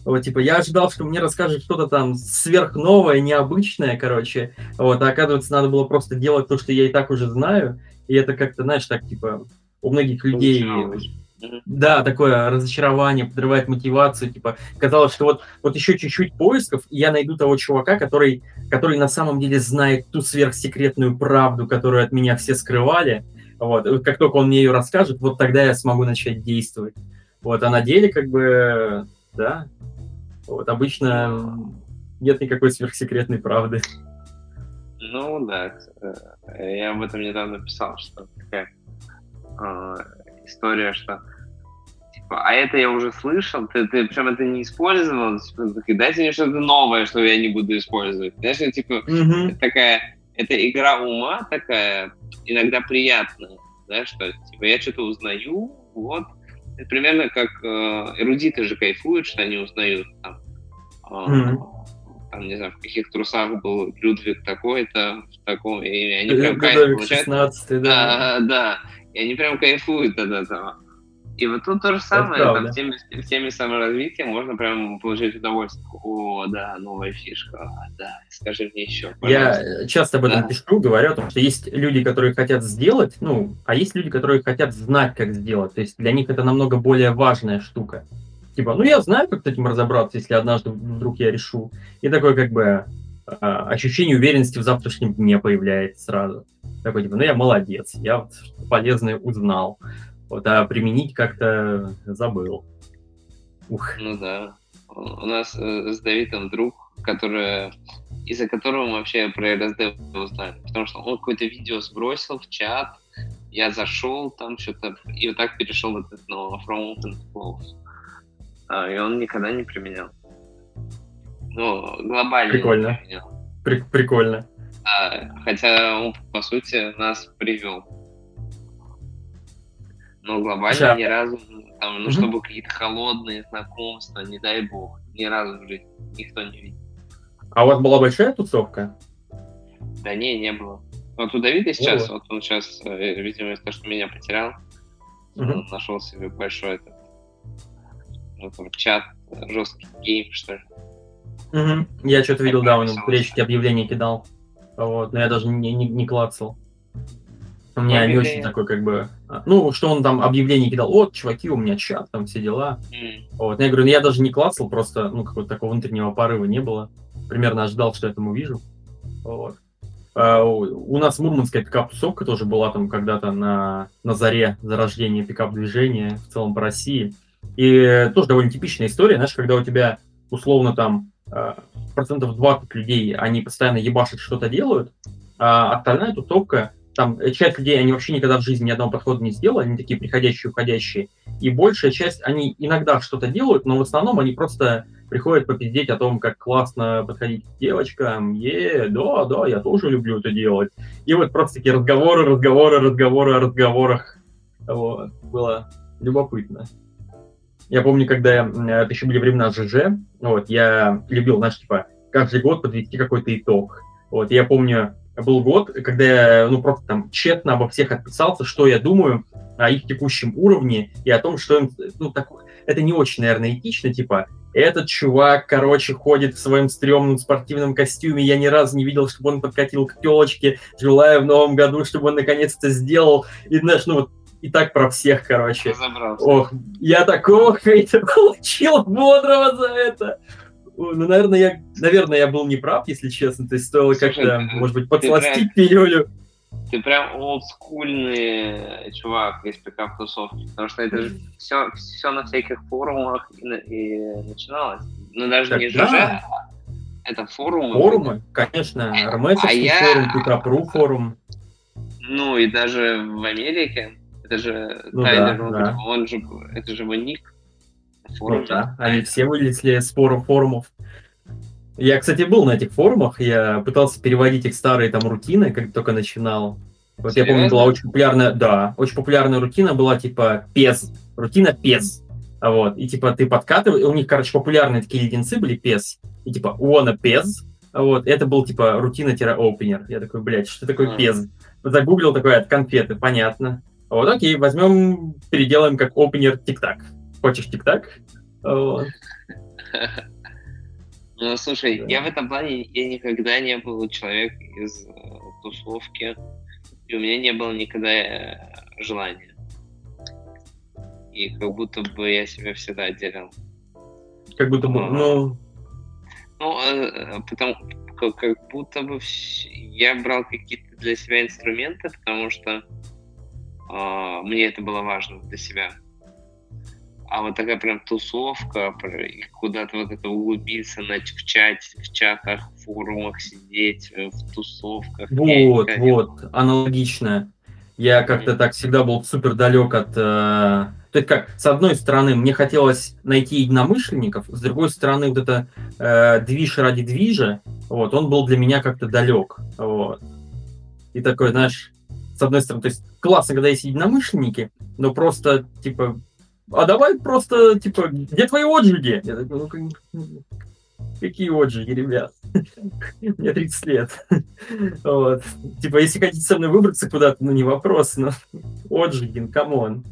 Вот, типа, я ожидал, что мне расскажет что-то там сверхновое, необычное, короче. Вот, а оказывается, надо было просто делать то, что я и так уже знаю. И это как-то, знаешь, так, типа, у многих людей... Да, такое разочарование, подрывает мотивацию, типа, казалось, что вот, вот еще чуть-чуть поисков, и я найду того чувака, который, который на самом деле знает ту сверхсекретную правду, которую от меня все скрывали, вот, и как только он мне ее расскажет, вот тогда я смогу начать действовать. Вот, а на деле, как бы, да, вот, обычно нет никакой сверхсекретной правды. Ну да, э, я об этом недавно писал, что такая э, история, что типа, а это я уже слышал, ты, ты причем это не использовал, типа, такой, дайте мне что-то новое, что я не буду использовать. Знаешь, ну, типа, это такая, это игра ума такая, иногда приятная, да, что типа я что-то узнаю, вот, это примерно как э, эрудиты же кайфуют, что они узнают там, э, Мгм. Там, не знаю, в каких трусах был Людвиг такой-то, в таком, и они прям кайф Людовик получают. 16, да. Да, да, и они прям кайфуют от этого. И вот тут то же самое, там, в, теме, в теме саморазвития можно прям получить удовольствие. О, да, новая фишка, а, да, скажи мне еще, пожалуйста. Я часто об этом Да. пишу, говорю, о том, что есть люди, которые хотят сделать, ну, а есть люди, которые хотят знать, как сделать. То есть для них это намного более важная штука. Типа, ну я знаю, как с этим разобраться, если однажды вдруг я решу. И такое как бы а, ощущение уверенности в завтрашнем дне появляется сразу. Такой типа, ну я молодец, я полезное узнал. Вот, а применить как-то забыл. Ух. Ну да. У нас э, с Давидом друг, который, из-за которого мы вообще про РСД узнали. Потому что он какое-то видео сбросил в чат, я зашел там что-то, и вот так перешел в этот, ну, From Open to Close. А, и он никогда не применял. Ну, глобально Прикольно. не применял. При- прикольно. Да, хотя он, по сути, нас привел. Но глобально а- ни разу, там, ну, Мгм. чтобы какие-то холодные знакомства, не дай бог, ни разу в жизни никто не видел. А у вас была большая тусовка? Да не, не было. Вот у Давида сейчас, О. вот он сейчас, э, видимо, из-за того, что меня потерял, Мгм. он нашел себе большой этот, ну, там, чат, э, жесткий game, что ли. Мгм. Я что-то видел, да, он речке объявление кидал. Вот, но я даже не, не, не клацал. У меня не очень такой, как бы... а, Ну, что он там объявление кидал, вот, чуваки, у меня чат, там все дела. М, Вот, но я говорю, ну я даже не клацал, просто, ну, какого-то такого внутреннего порыва не было. Примерно ожидал, что я там увижу. Вот. А, у, у нас мурманская пикап-тусовка тоже была там когда-то на, на заре зарождения пикап-движения в целом по России. И тоже довольно типичная история, знаешь, когда у тебя условно там э, процентов 20 людей, они постоянно ебашат что-то делают, а остальная тусовка, там часть людей, они вообще никогда в жизни ни одного подхода не сделали, они такие приходящие, уходящие, и большая часть, они иногда что-то делают, но в основном они просто приходят попиздеть о том, как классно подходить к девочкам, е, да, да, я тоже люблю это делать. И вот просто такие разговоры, разговоры, разговоры о разговорах. Вот. Было любопытно. Я помню, когда это еще были времена ЖЖ, вот, я любил, знаешь, типа, каждый год подвести какой-то итог. Вот, я помню, был год, когда я, ну, просто там тщетно обо всех отписался, что я думаю о их текущем уровне и о том, что им, ну, так, это не очень, наверное, этично, типа, этот чувак, короче, ходит в своем стрёмном спортивном костюме, я ни разу не видел, чтобы он подкатил к телочке, желаю в новом году, чтобы он наконец-то сделал, и, знаешь, ну, вот и так про всех, короче. Разобрался. Ох, я такого хейта [LAUGHS] получил бодрого за это. Ну, наверное, я, наверное, я был неправ, если честно. То есть стоило как-то, может быть, подсластить пилюлю. Ты прям олдскульный чувак из пикап-тусовки. Потому что это же все, все на всяких форумах и, и начиналось. Ну, даже так, не ЖЖ, да. это форумы. Форумы, конечно. Ромесовский а форум, я... Пикап.ру форум. Ну, и даже в Америке это же ну, Тайлер, да, да. он же, это же его ник. Форум, ну, да, они все вылезли с форум форумов. Я, кстати, был на этих форумах, я пытался переводить их старые там рутины, как только начинал. Вот Серьезно? я помню, была очень популярная, да, очень популярная рутина была типа пес, рутина пес. Вот, и типа ты подкатывал, у них, короче, популярные такие леденцы были пес, и типа wanna пес, вот, это был типа рутина-опенер. Я такой, блядь, что такое пес? Загуглил такой от конфеты, понятно. Вот, окей, возьмем, переделаем как опенер тик-так. Хочешь тик-так? Вот. [LAUGHS] Ну, слушай, я в этом плане, я никогда не был человек из э, тусовки, и у меня не было никогда э, желания. И как будто бы я себя всегда отделял. Как будто бы, ну... Ну, э, потому, как, как будто бы я брал какие-то для себя инструменты, потому что а, мне это было важно для себя. А вот такая прям тусовка, куда-то вот это углубиться, начать в чате, в чатах, в форумах сидеть, э, в тусовках. Вот, вот, аналогично. Я как-то так всегда был супер далек от... Э, то есть как, с одной стороны, мне хотелось найти единомышленников, с другой стороны, вот это э, движ ради движа, вот, он был для меня как-то далек, вот. И такой, знаешь, с одной стороны, то есть классно, когда есть единомышленники, но просто, типа, а давай просто, типа, где твои отжиги? Я такой, ну, какие отжиги, ребят? Мне 30 лет. вот. Типа, если хотите со мной выбраться куда-то, ну, не вопрос, но отжиги, come on.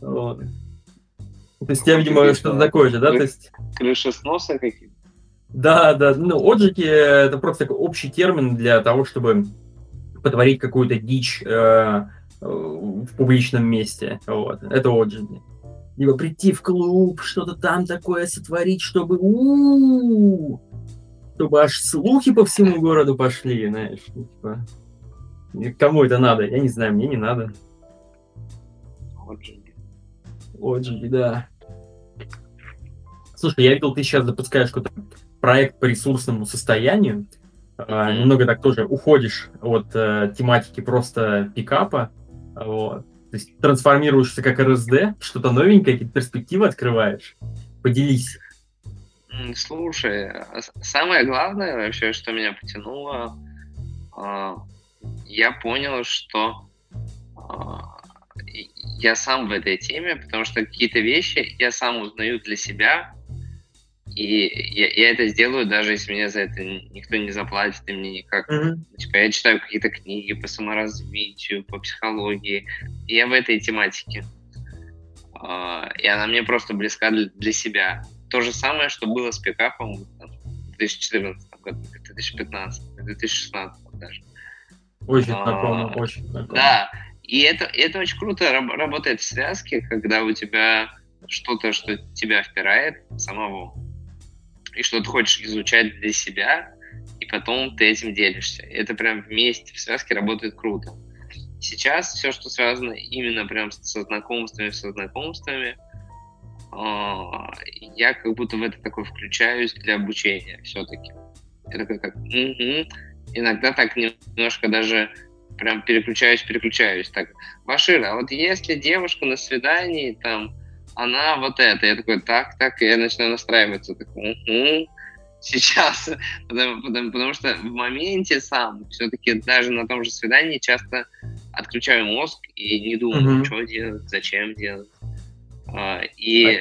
Вот. То есть я, видимо, что-то такое же, да? То есть... Крышесносы какие-то? Да, да, ну, отжиги — это просто такой общий термин для того, чтобы потворить какую-то дичь э, в публичном месте. Вот. Это отжиги. Либо прийти в клуб, что-то там такое сотворить, чтобы у чтобы аж слухи по всему городу пошли, знаешь. Ну, типа, кому это надо? Я не знаю, мне не надо. Отжиги. Отжиги, да. Слушай, я видел, ты сейчас запускаешь какой-то проект по ресурсному состоянию. А, немного так тоже уходишь от э, тематики просто пикапа, вот. То есть трансформируешься как РСД, что-то новенькое, какие-то перспективы открываешь. Поделись. Слушай, а самое главное вообще, что меня потянуло, э, я понял, что э, я сам в этой теме, потому что какие-то вещи я сам узнаю для себя, и я, я это сделаю, даже если мне за это никто не заплатит, и мне никак. Mm-hmm. Типа, я читаю какие-то книги по саморазвитию, по психологии. И я в этой тематике. Uh, и она мне просто близка для, себя. То же самое, что было с пикапом в 2014 году, 2015, 2016 даже. Очень uh, знакомо, очень знакомо. Да, и это, это очень круто работает в связке, когда у тебя что-то, что тебя впирает самого и что ты хочешь изучать для себя, и потом ты этим делишься. Это прям вместе в связке работает круто. Сейчас все, что связано именно прям со знакомствами, со знакомствами, я как будто в это такой включаюсь для обучения все-таки. Я такой как, угу. иногда так немножко даже прям переключаюсь, переключаюсь. Так, Башира, а вот если девушка на свидании, там, она вот это, я такой, так, так, и я начинаю настраиваться, такой, угу, сейчас, [LAUGHS] потому, потому, потому что в моменте сам все-таки даже на том же свидании часто отключаю мозг и не думаю, mm-hmm. что делать, зачем делать. А, и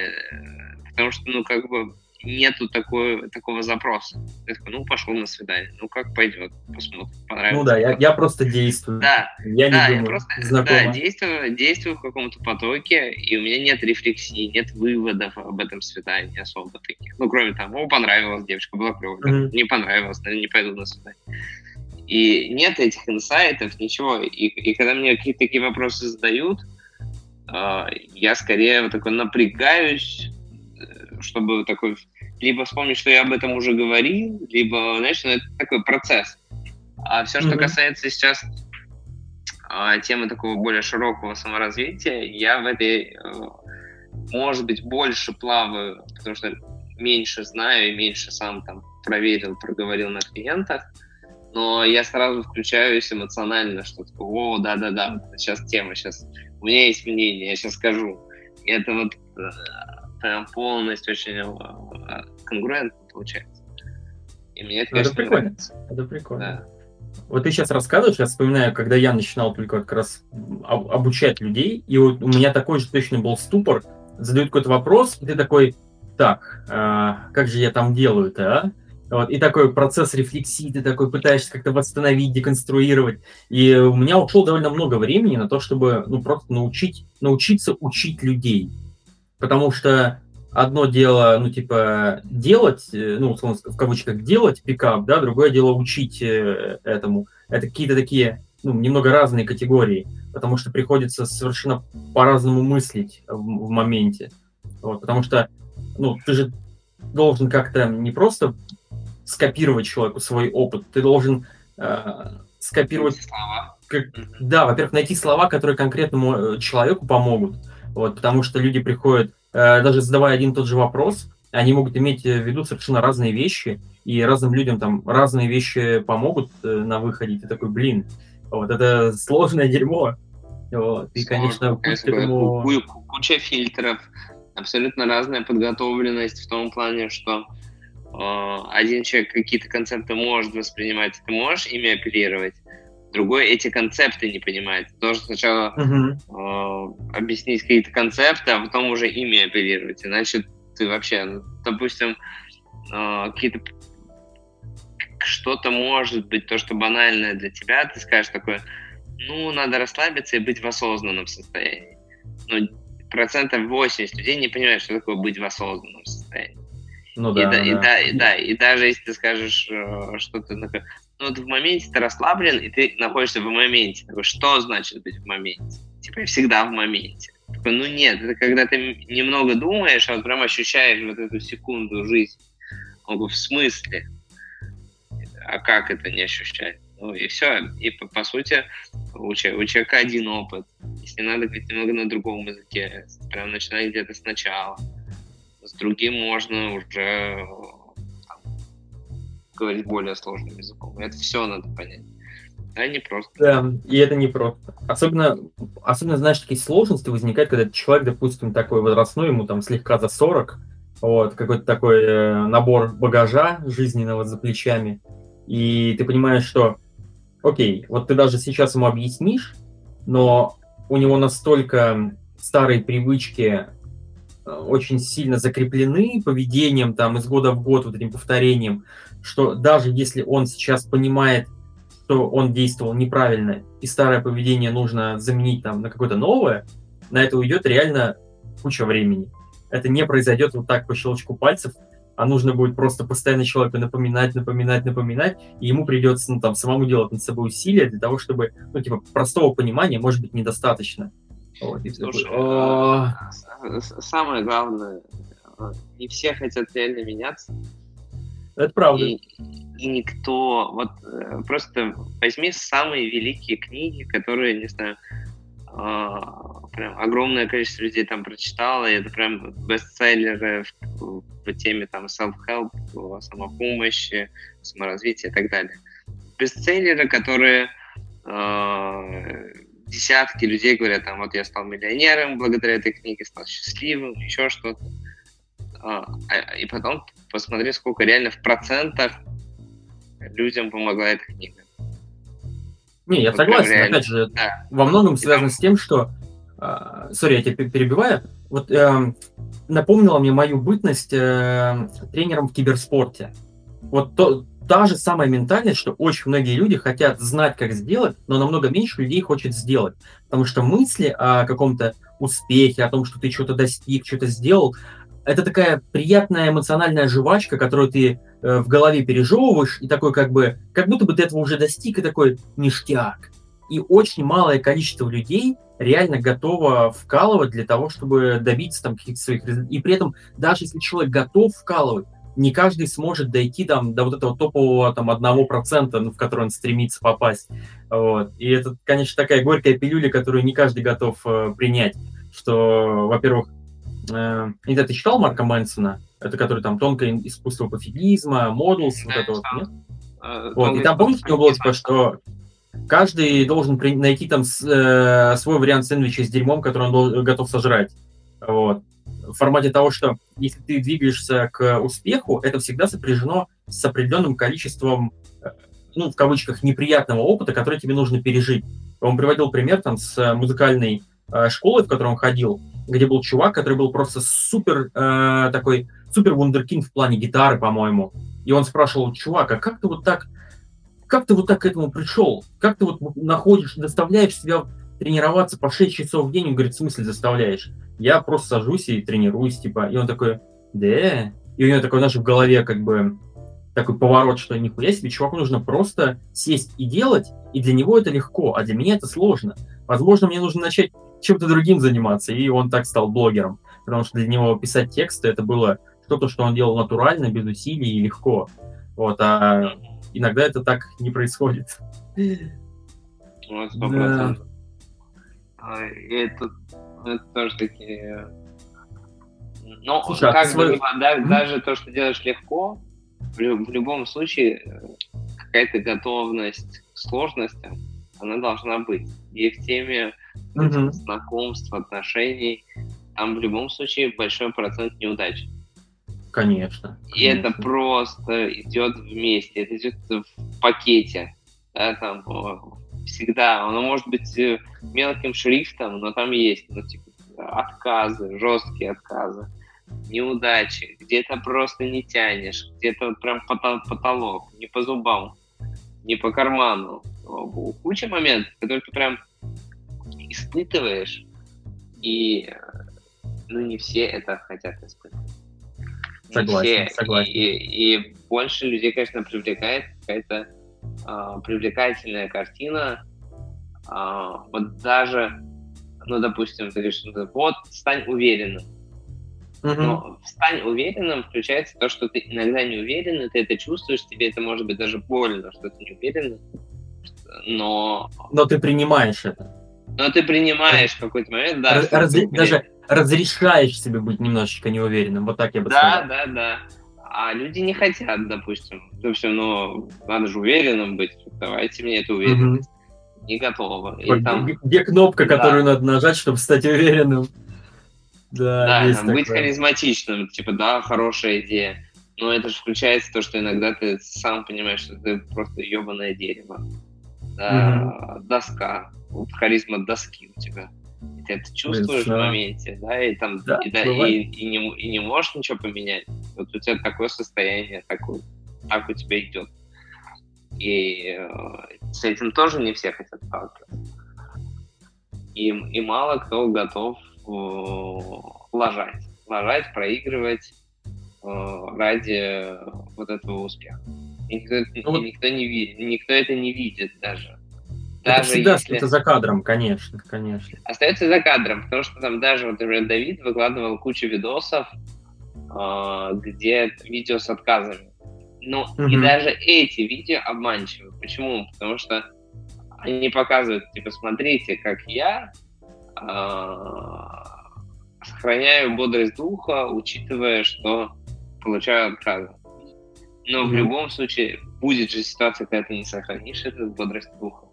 потому что, ну, как бы нету такой, такого запроса. Я такой, ну, пошел на свидание. Ну, как пойдет, посмотрим, понравится. Ну да, я, я просто действую. Да, я не да, думаю, я просто знакомо. да, действую, действую в каком-то потоке, и у меня нет рефлексии, нет выводов об этом свидании особо таких. Ну, кроме того, понравилась девушка, была клевая. Mm-hmm. Не понравилось, наверное, не пойду на свидание. И нет этих инсайтов, ничего. И, и когда мне какие-то такие вопросы задают, э, я скорее вот такой напрягаюсь, чтобы такой либо вспомнить, что я об этом уже говорил, либо, знаешь, ну, это такой процесс. А все, что mm-hmm. касается сейчас э, темы такого более широкого саморазвития, я в этой, э, может быть, больше плаваю, потому что меньше знаю и меньше сам там проверил, проговорил на клиентах но я сразу включаюсь эмоционально, что такое, о, да-да-да, сейчас тема, сейчас у меня есть мнение, я сейчас скажу. И это вот э, полностью очень э, конгруентно получается. И мне это, ну, конечно, это прикольно. нравится. Это прикольно. Да. Вот ты сейчас рассказываешь, я вспоминаю, когда я начинал только как раз обучать людей, и вот у меня такой же точно был ступор, задают какой-то вопрос, и ты такой, так, а, как же я там делаю-то, а? Вот, и такой процесс рефлексии, ты такой пытаешься как-то восстановить, деконструировать. И у меня ушло довольно много времени на то, чтобы ну, просто научить, научиться учить людей. Потому что одно дело, ну, типа, делать, э, ну, в кавычках, делать пикап, да, другое дело учить э, этому. Это какие-то такие, ну, немного разные категории, потому что приходится совершенно по-разному мыслить в, в моменте. Вот, потому что, ну, ты же должен как-то не просто скопировать человеку свой опыт, ты должен э, скопировать... Слова. Как, да, во-первых, найти слова, которые конкретному э, человеку помогут. Вот, потому что люди приходят, э, даже задавая один и тот же вопрос, они могут иметь в виду совершенно разные вещи, и разным людям там разные вещи помогут э, на выходе. Ты такой, блин, вот это сложное дерьмо. Вот, и, конечно, этому... Куча фильтров, абсолютно разная подготовленность в том плане, что Э, один человек какие-то концепты может воспринимать, ты можешь ими апеллировать, другой эти концепты не понимает. Ты должен сначала uh-huh. э, объяснить какие-то концепты, а потом уже ими апеллировать. Иначе ты вообще, ну, допустим, э, какие-то что-то может быть, то, что банальное для тебя, ты скажешь такое, ну, надо расслабиться и быть в осознанном состоянии. Но процентов 80 людей не понимают, что такое быть в осознанном состоянии. Ну, да, и, да, и, да, и, да, и даже если ты скажешь, э, ты, ну, вот в моменте ты расслаблен, и ты находишься в моменте. Такой, что значит быть в моменте? Типа, всегда в моменте. Такой, ну нет, это когда ты немного думаешь, а вот прям ощущаешь вот эту секунду жизни. Он в смысле? А как это не ощущать? Ну и все. И по, по сути у человека, у человека один опыт. Если надо говорить немного на другом языке, прям начинать где-то сначала с другим можно уже говорить более сложным языком. Это все надо понять. Да, не просто. Да, и это не просто. Особенно, особенно, знаешь, такие сложности возникают, когда человек, допустим, такой возрастной, ему там слегка за 40, вот, какой-то такой э, набор багажа жизненного за плечами, и ты понимаешь, что, окей, вот ты даже сейчас ему объяснишь, но у него настолько старые привычки очень сильно закреплены поведением там из года в год, вот этим повторением, что даже если он сейчас понимает, что он действовал неправильно, и старое поведение нужно заменить там на какое-то новое, на это уйдет реально куча времени. Это не произойдет вот так по щелчку пальцев, а нужно будет просто постоянно человеку напоминать, напоминать, напоминать, и ему придется ну, там самому делать над собой усилия для того, чтобы, ну, типа, простого понимания может быть недостаточно. Вот, Слушай, такой, а, самое главное, не все хотят реально меняться. Это правда. И, и никто, вот э, просто возьми самые великие книги, которые, не знаю, а, прям огромное количество людей там прочитало, и это прям бестселлеры в, в теме там self-help, самопомощи, саморазвития и так далее. Бестселлеры, которые э, десятки людей говорят, там, вот я стал миллионером благодаря этой книге, стал счастливым, еще что-то. А, а, и потом посмотри, сколько реально в процентах людям помогла эта книга. Не, я вот согласен, реально. опять же, да. во многом связано с тем, что... Сори, я тебя перебиваю. Вот э, напомнила мне мою бытность э, тренером в киберспорте. Вот то, та же самая ментальность, что очень многие люди хотят знать, как сделать, но намного меньше людей хочет сделать. Потому что мысли о каком-то успехе, о том, что ты что-то достиг, что-то сделал, это такая приятная эмоциональная жвачка, которую ты э, в голове пережевываешь, и такой как бы, как будто бы ты этого уже достиг, и такой ништяк. И очень малое количество людей реально готово вкалывать для того, чтобы добиться там каких-то своих результатов. И при этом, даже если человек готов вкалывать, не каждый сможет дойти там до вот этого топового там одного процента, ну, в который он стремится попасть. Вот. И это, конечно, такая горькая пилюля, которую не каждый готов э, принять. Что, во-первых, э, не знаю, ты читал Марка Мэнсона? Это который там тонкое искусство пофигизма, модулс, вот это вот, нет? А, вот, и там помните, у него было типа, что каждый должен при- найти там с, э, свой вариант сэндвича с дерьмом, который он должен, готов сожрать. Вот в формате того, что если ты двигаешься к успеху, это всегда сопряжено с определенным количеством, э, ну, в кавычках, неприятного опыта, который тебе нужно пережить. Он приводил пример там с музыкальной э, школой, в которой он ходил, где был чувак, который был просто супер э, такой, супер вундеркинд в плане гитары, по-моему. И он спрашивал, чувак, а как ты вот так, как ты вот так к этому пришел? Как ты вот находишь, доставляешь себя тренироваться по 6 часов в день? Он говорит, в смысле заставляешь? я просто сажусь и тренируюсь, типа, и он такой, да, и у него такой, знаешь, в голове как бы такой поворот, что нихуя себе, чуваку нужно просто сесть и делать, и для него это легко, а для меня это сложно. Возможно, мне нужно начать чем-то другим заниматься, и он так стал блогером, потому что для него писать тексты это было что-то, что он делал натурально, без усилий и легко. Вот, а иногда это так не происходит. Ну. Да. Это ну, это тоже такие... Ну, Слушай, а как бы, да, даже то, что делаешь легко, в, в любом случае э, какая-то готовность к сложностям, она должна быть. И в теме mm-hmm. знакомств, отношений, там в любом случае большой процент неудач. Конечно. И конечно. это просто идет вместе, это идет в пакете. Да, там всегда. Оно может быть э, мелким шрифтом, но там есть ну, типа, отказы, жесткие отказы, неудачи, где-то просто не тянешь, где-то прям потолок, не по зубам, не по карману. Куча моментов, которые ты прям испытываешь, и ну не все это хотят испытывать. Согласен, все. согласен. И, и больше людей, конечно, привлекает какая-то а, привлекательная картина. А, вот даже, ну, допустим, ты говоришь, ну, вот, стань уверенным. Uh-huh. Но стань уверенным включается то, что ты иногда не уверен, и ты это чувствуешь, тебе это может быть даже больно, что ты не уверен, но... Но ты принимаешь это. Но ты принимаешь в какой-то момент, да. Раз, даже разрешаешь себе быть немножечко неуверенным, вот так я бы да, сказал. Да, да, да. А люди не хотят, допустим. Допустим, ну, надо же уверенным быть. Давайте мне эту уверенность. Не готово. И там... Где кнопка, да. которую надо нажать, чтобы стать уверенным? Да, да там, быть харизматичным. Типа, да, хорошая идея. Но это же включается то, что иногда ты сам понимаешь, что ты просто ебаное дерево. Да, угу. Доска. Вот харизма доски у тебя ты это чувствуешь Блин, в моменте, да, и там да, и, да, и, и, не, и не можешь ничего поменять. Вот у тебя такое состояние, такое, так у тебя идет. И э, с этим тоже не все хотят сталкиваться. И, и мало кто готов э, лажать. Лажать, проигрывать э, ради вот этого успеха. И никто, ну, никто, не, никто это не видит даже. Даже это всегда если... за кадром, конечно, конечно. Остается за кадром, потому что там даже, вот, например, Давид выкладывал кучу видосов, э, где видео с отказами. Ну, угу. и даже эти видео обманчивы. Почему? Потому что они показывают, типа, смотрите, как я, э, сохраняю бодрость духа, учитывая, что получаю отказы. Но mm-hmm. в любом случае будет же ситуация, когда ты не сохранишь эту бодрость духа.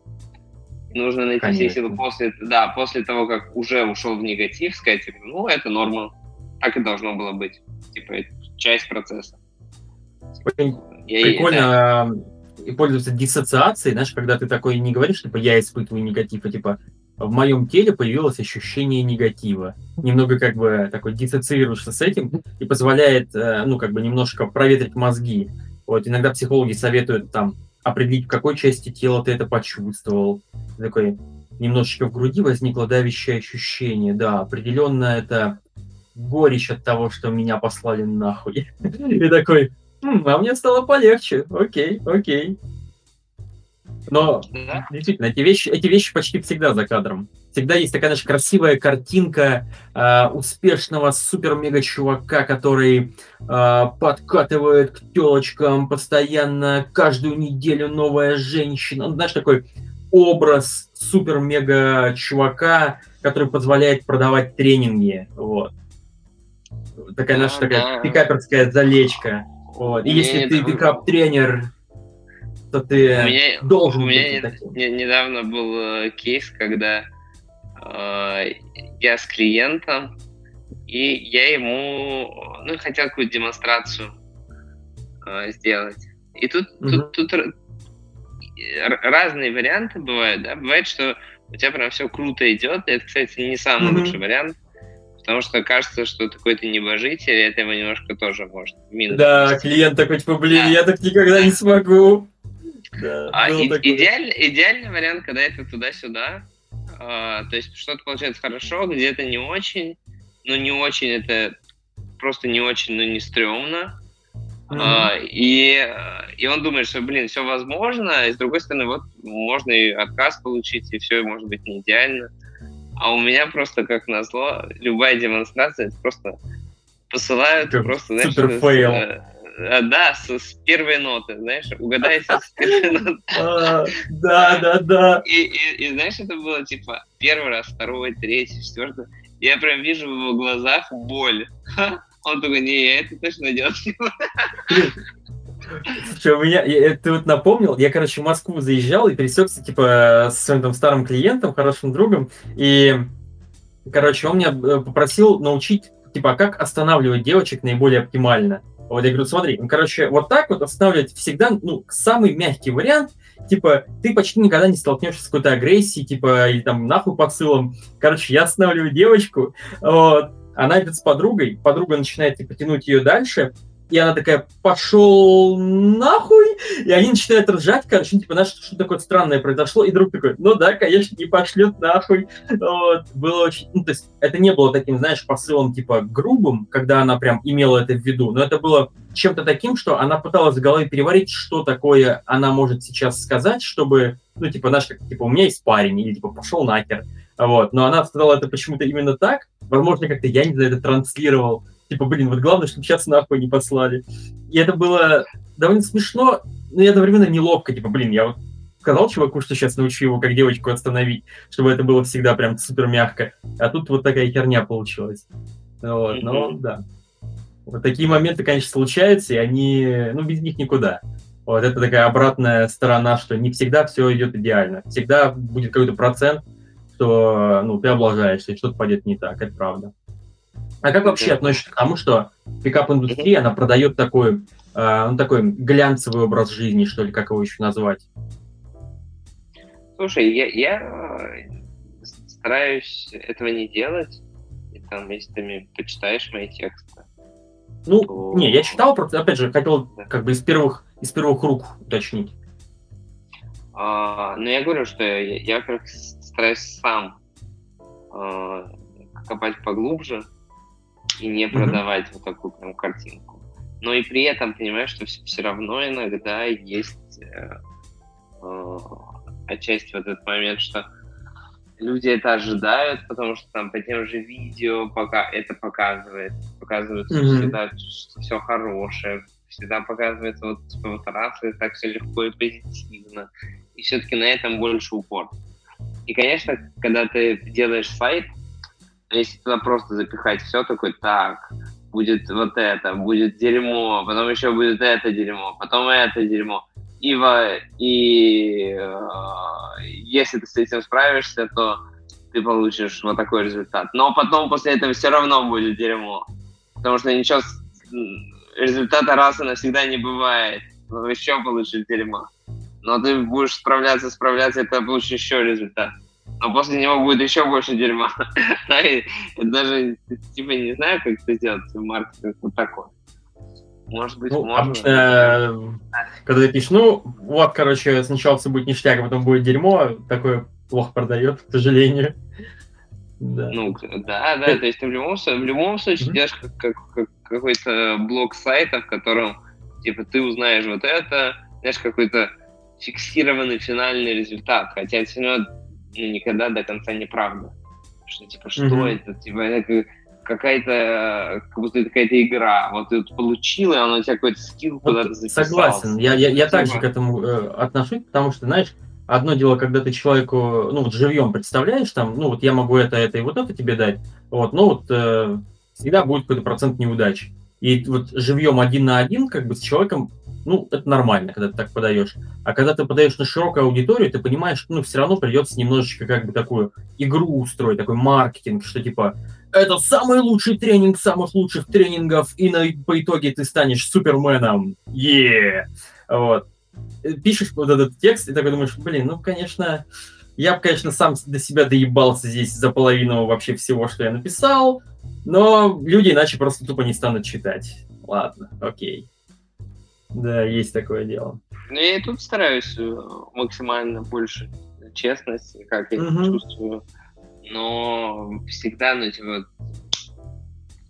Нужно найти Конечно. все силы после, да, после того, как уже ушел в негатив, сказать, типа, ну, это норма, так и должно было быть. Типа, это часть процесса. Очень я, прикольно да. и пользоваться диссоциацией, знаешь, когда ты такой не говоришь, типа, я испытываю негатив, а типа, в моем теле появилось ощущение негатива. Немного как бы такой диссоциируешься с этим и позволяет, э, ну, как бы немножко проветрить мозги. Вот иногда психологи советуют там определить, в какой части тела ты это почувствовал. Такой немножечко в груди возникло давящее ощущение. Да, определенно это горечь от того, что меня послали нахуй. [LAUGHS] И такой, а мне стало полегче. Окей, окей. Но да. действительно, эти вещи, эти вещи почти всегда за кадром. Всегда есть такая наша красивая картинка э, успешного супер-мега-чувака, который э, подкатывает к телочкам постоянно, каждую неделю новая женщина. Ну, знаешь, такой образ супер-мега-чувака, который позволяет продавать тренинги. Вот. Такая наша такая пикаперская залечка. Вот. И если ты пикап-тренер, что ты у меня, должен у меня быть не, недавно был э, кейс, когда э, я с клиентом, и я ему ну, хотел какую-то демонстрацию э, сделать. И тут, mm-hmm. тут, тут разные варианты бывают, да. Бывает, что у тебя прям все круто идет. И это, кстати, не самый mm-hmm. лучший вариант. Потому что кажется, что ты какой-то небожитель, и это его немножко тоже может минус. Да, клиент такой, типа, блин, да. я так никогда не смогу. Да, а и, идеаль, идеальный вариант, когда это туда-сюда. А, то есть что-то получается хорошо, где-то не очень. Но не очень это просто не очень, но не стрёмно. Mm-hmm. А, и, и он думает, что, блин, все возможно, и с другой стороны, вот можно и отказ получить, и все может быть не идеально. А у меня просто, как назло, любая демонстрация, это просто посылают, как просто, знаешь, супер fail. Э, да, с, с первой ноты, знаешь, угадайте с первой [LAUGHS] ноты. А, да, да, да. И, и, и знаешь, это было типа первый раз, второй, третий, четвертый. Я прям вижу в его глазах боль. Он такой, не, я это точно делать не буду. Слушай, у меня, я, ты вот напомнил, я, короче, в Москву заезжал и пересекся, типа, с своим там старым клиентом, хорошим другом, и, короче, он меня э, попросил научить, типа, как останавливать девочек наиболее оптимально. Вот я говорю, смотри, ну, короче, вот так вот останавливать всегда, ну, самый мягкий вариант, типа, ты почти никогда не столкнешься с какой-то агрессией, типа, или там нахуй посылом. Короче, я останавливаю девочку, вот, она идет с подругой, подруга начинает, типа, тянуть ее дальше, и она такая, пошел нахуй, и они начинают ржать, короче, типа, знаешь, что такое странное произошло, и друг такой, ну да, конечно, не пошлет нахуй. Вот, было очень, ну, то есть, это не было таким, знаешь, посылом, типа, грубым, когда она прям имела это в виду, но это было чем-то таким, что она пыталась в голове переварить, что такое она может сейчас сказать, чтобы, ну, типа, знаешь, как, типа, у меня есть парень, или, типа, пошел нахер, вот, но она сказала это почему-то именно так, возможно, как-то я не знаю, это транслировал, Типа, блин, вот главное, чтобы сейчас нахуй не послали. И это было довольно смешно, но и одновременно неловко. Типа, блин, я вот сказал чуваку, что сейчас научу его, как девочку остановить, чтобы это было всегда прям супер мягко. А тут вот такая херня получилась. Вот, но да. Вот такие моменты, конечно, случаются, и они, ну, без них никуда. Вот это такая обратная сторона, что не всегда все идет идеально. Всегда будет какой-то процент, что ну, ты облажаешься, и что-то пойдет не так, это правда. А как вообще относишься к тому, что пикап-индустрия, она продает такой, э, ну, такой глянцевый образ жизни, что ли, как его еще назвать? Слушай, я, я э, стараюсь этого не делать. И там, если ты почитаешь мои тексты. Ну, то... не, я читал, просто, опять же, хотел да. как бы из первых, из первых рук уточнить. А, ну, я говорю, что я, я во-первых, стараюсь сам э, копать поглубже, и не продавать mm-hmm. вот такую прям картинку. Но и при этом понимаешь, что все, все равно иногда есть э, э, отчасти вот этот момент, что люди это ожидают, потому что там по тем же видео пока это показывает, показывается mm-hmm. всегда, что все хорошее, всегда показывается вот типа вот раз и так все легко и позитивно, и все-таки на этом больше упор. И, конечно, когда ты делаешь сайт, Но если туда просто запихать все, такой, так, будет вот это, будет дерьмо, потом еще будет это дерьмо, потом это дерьмо. И, во, и э, если ты с этим справишься, то ты получишь вот такой результат. Но потом после этого все равно будет дерьмо. Потому что ничего, результата раз и навсегда не бывает. Но еще получишь дерьмо. Но ты будешь справляться, справляться, это получишь еще результат. Но после него будет еще больше дерьма. [LAUGHS] Даже, типа, не знаю, как это сделать маркетинг вот такой. Может быть, ну, можно. Э, когда ты пишешь, ну, вот, короче, сначала все будет ништяк, а потом будет дерьмо, такое плохо продает, к сожалению. [LAUGHS] Да. Ну, да, да, то есть ты в любом, в любом случае mm-hmm. делаешь как, как, как какой-то блок сайта, в котором, типа, ты узнаешь вот это, знаешь, какой-то фиксированный финальный результат, хотя все равно ну, никогда до конца неправда. Что, типа, что mm-hmm. это? Типа, это какая-то, как будто это какая-то игра. Вот ты вот получил, и оно у тебя какой-то скилл вот куда-то записал. Согласен. Я, я, я также к этому э, отношусь, потому что, знаешь, одно дело, когда ты человеку, ну, вот живьем представляешь, там, ну, вот я могу это, это и вот это тебе дать, вот, но вот э, всегда будет какой-то процент неудач. И вот живьем один на один, как бы с человеком, ну, это нормально, когда ты так подаешь. А когда ты подаешь на широкую аудиторию, ты понимаешь, что, ну, все равно придется немножечко как бы такую игру устроить, такой маркетинг, что типа, это самый лучший тренинг самых лучших тренингов, и на, по итоге ты станешь суперменом. Yeah! Вот. Пишешь вот этот текст, и такой думаешь, блин, ну, конечно, я бы, конечно, сам до себя доебался здесь за половину вообще всего, что я написал, но люди иначе просто тупо не станут читать. Ладно, окей. Да, есть такое дело. Ну, я и тут стараюсь э, максимально больше честности, как я угу. чувствую. Но всегда, ну, типа,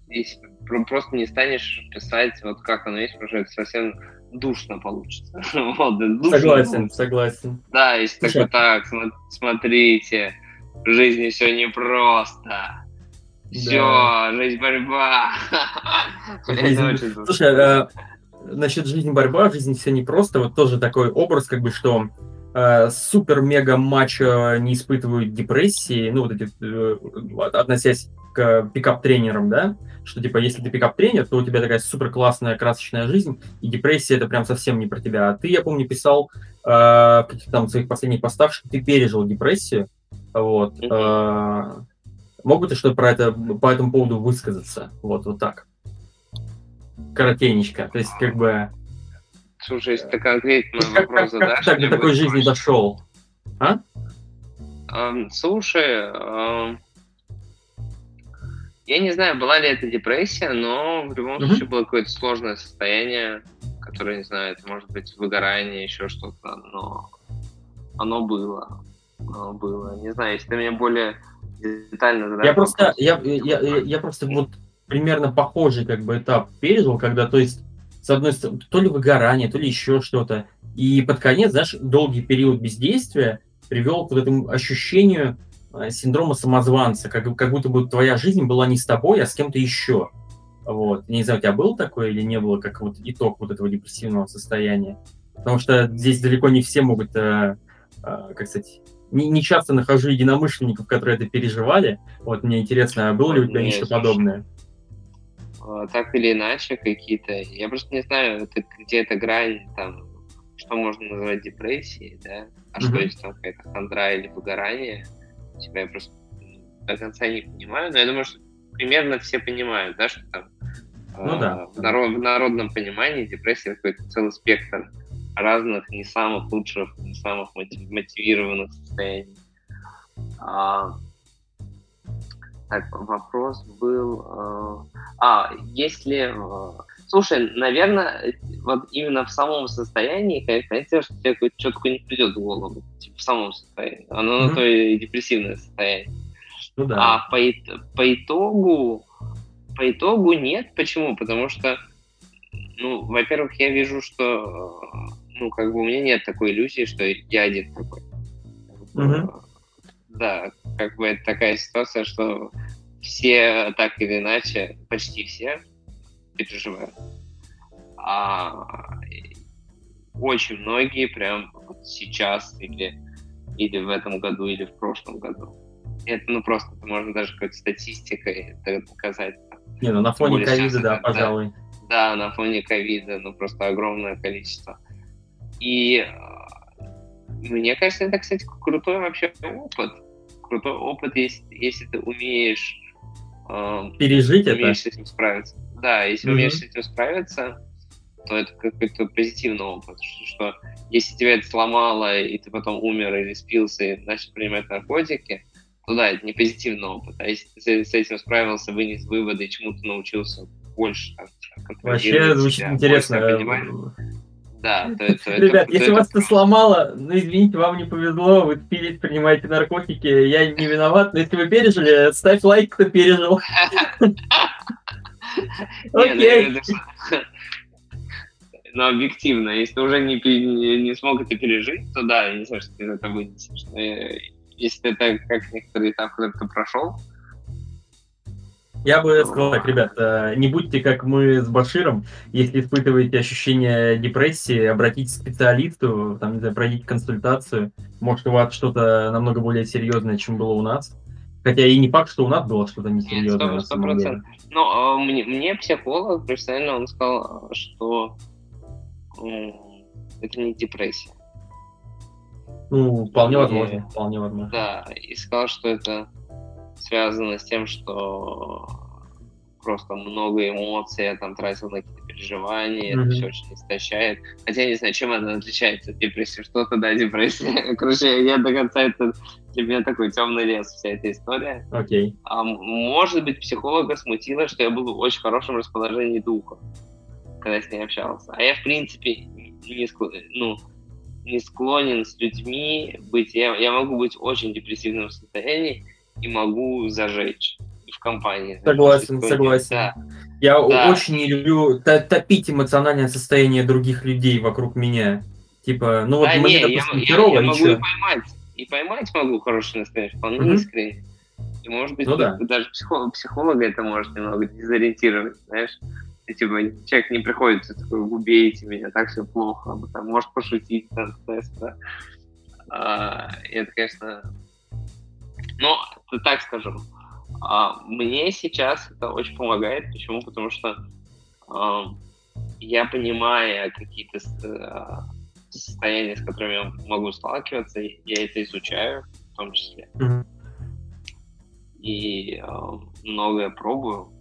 если просто не станешь писать вот как оно есть, потому что это совсем душно получится. [LAUGHS] вот, душно согласен, получится. согласен. Да, если Слушай. такой, так, смотрите, в жизни все непросто. Все, да. жизнь борьба. [LAUGHS] Жизнь... Слушай, а, насчет жизни борьба, жизнь все непросто. Вот тоже такой образ, как бы, что э, супер-мега-мачо не испытывают депрессии, ну, вот эти, э, относясь к пикап-тренерам, да, что, типа, если ты пикап-тренер, то у тебя такая супер классная, красочная жизнь, и депрессия это прям совсем не про тебя. А ты, я помню, писал э, в каких-то там своих последних постах, что ты пережил депрессию, вот. Э, мог бы ты что про это, по этому поводу высказаться? Вот, вот так. Коротенечко. То есть, как бы... Слушай, если ты конкретно вопрос задашь... Как ты до такой жизни дошел? А? Слушай, я не знаю, была ли это депрессия, но в любом случае было какое-то сложное состояние, которое, не знаю, это может быть выгорание, еще что-то, но оно было. Оно было. Не знаю, если ты меня более детально задашь. Я просто, я, я, я, я просто вот примерно похожий как бы этап пережил, когда, то есть, с одной стороны, то ли выгорание, то ли еще что-то. И под конец, знаешь, долгий период бездействия привел к вот этому ощущению Э, синдрома самозванца, как, как будто бы твоя жизнь была не с тобой, а с кем-то еще. Вот. Не знаю, у тебя был такое или не было, как вот итог вот этого депрессивного состояния? Потому что здесь далеко не все могут, э, э, как сказать, не, не часто нахожу единомышленников, которые это переживали. Вот мне интересно, а было ли у тебя нечто подобное? А, так или иначе какие-то... Я просто не знаю, это, где эта грань, там, что можно назвать депрессией, да? А mm-hmm. что есть там какая-то хандра или выгорание – тебя я просто до конца не понимаю, но я думаю, что примерно все понимают, да, что там ну, э, да. в, народ, в народном понимании депрессия какой-то целый спектр разных не самых лучших, не самых мотивированных состояний. А, так, вопрос был... Э, а, если... Э, слушай, наверное, вот именно в самом состоянии, конечно, что тебе что-то такое не придет в голову. Типа в самом состоянии. Оно mm-hmm. на то и депрессивное состояние. Ну, да. А по, по итогу... По итогу нет. Почему? Потому что, ну, во-первых, я вижу, что ну, как бы у меня нет такой иллюзии, что я один такой. Mm-hmm. Да, как бы это такая ситуация, что все так или иначе, почти все переживают. А очень многие прям вот сейчас или, или в этом году, или в прошлом году. это, ну, просто можно даже какой-то статистикой это доказать. Не, ну на фоне ковида, да, пожалуй. Да, на фоне ковида, ну, просто огромное количество. И э, мне кажется, это, кстати, крутой вообще опыт. Крутой опыт, если, если ты умеешь... Э, Пережить умеешь это? с этим справиться. Да, если mm-hmm. умеешь с этим справиться, то это какой-то позитивный опыт, что, что если тебя это сломало, и ты потом умер или спился и начал принимать наркотики, то да, это не позитивный опыт. А если ты с этим справился, вынес выводы и чему-то научился больше, там, Вообще звучит себя, интересно. Да, то это, Ребят, если вас это сломало, ну извините, вам не повезло, вы спились, принимаете наркотики, я не виноват, но если вы пережили, ставь лайк, кто пережил. [LAUGHS] [LAUGHS] Ну, Окей. [LAUGHS] Но объективно, если ты уже не, не, не смог это пережить, то да, я не знаю, что ты из этого вынесешь. Но если это как некоторый этап, который ты прошел, я бы сказал так, ребят, э, не будьте как мы с Баширом. Если испытываете ощущение депрессии, обратитесь к специалисту, там, не знаю, пройдите консультацию. Может, у вас что-то намного более серьезное, чем было у нас. Хотя и не факт, что у нас было что-то несерьезное. Нет, 100%. Но э, мне, мне психолог профессионально он сказал, что это не депрессия. Ну, вполне и, возможно, вполне возможно. Да, и сказал, что это связано с тем, что просто много эмоций, я там тратил на какие-то переживания, mm-hmm. это все очень истощает. Хотя я не знаю, чем это отличается от депрессии. Что-то, да, депрессия. [LAUGHS] Короче, я до конца это для меня такой темный лес, вся эта история. Окей. Okay. А, может быть, психолога смутило, что я был в очень хорошем расположении духа, когда с ней общался. А я, в принципе, не, склон, ну, не склонен с людьми быть... Я, я могу быть в очень депрессивном состоянии, и могу зажечь в компании. Согласен, согласен. Да. Я да. очень не люблю топить эмоциональное состояние других людей вокруг меня. Типа, ну вот а мне, не, я, я, я могу и поймать, и поймать могу хорошее настроение, вполне mm-hmm. искренне. И, может быть, ну, да. даже психолог, психолога это может немного дезориентировать, знаешь. И, типа, человек не приходит и такой, убейте меня, так все плохо, там, может пошутить, там, да. А, это, конечно, ну, так скажем, а, мне сейчас это очень помогает. Почему? Потому что а, я понимаю какие-то а, состояния, с которыми я могу сталкиваться, я это изучаю в том числе. Mm-hmm. И многое пробую.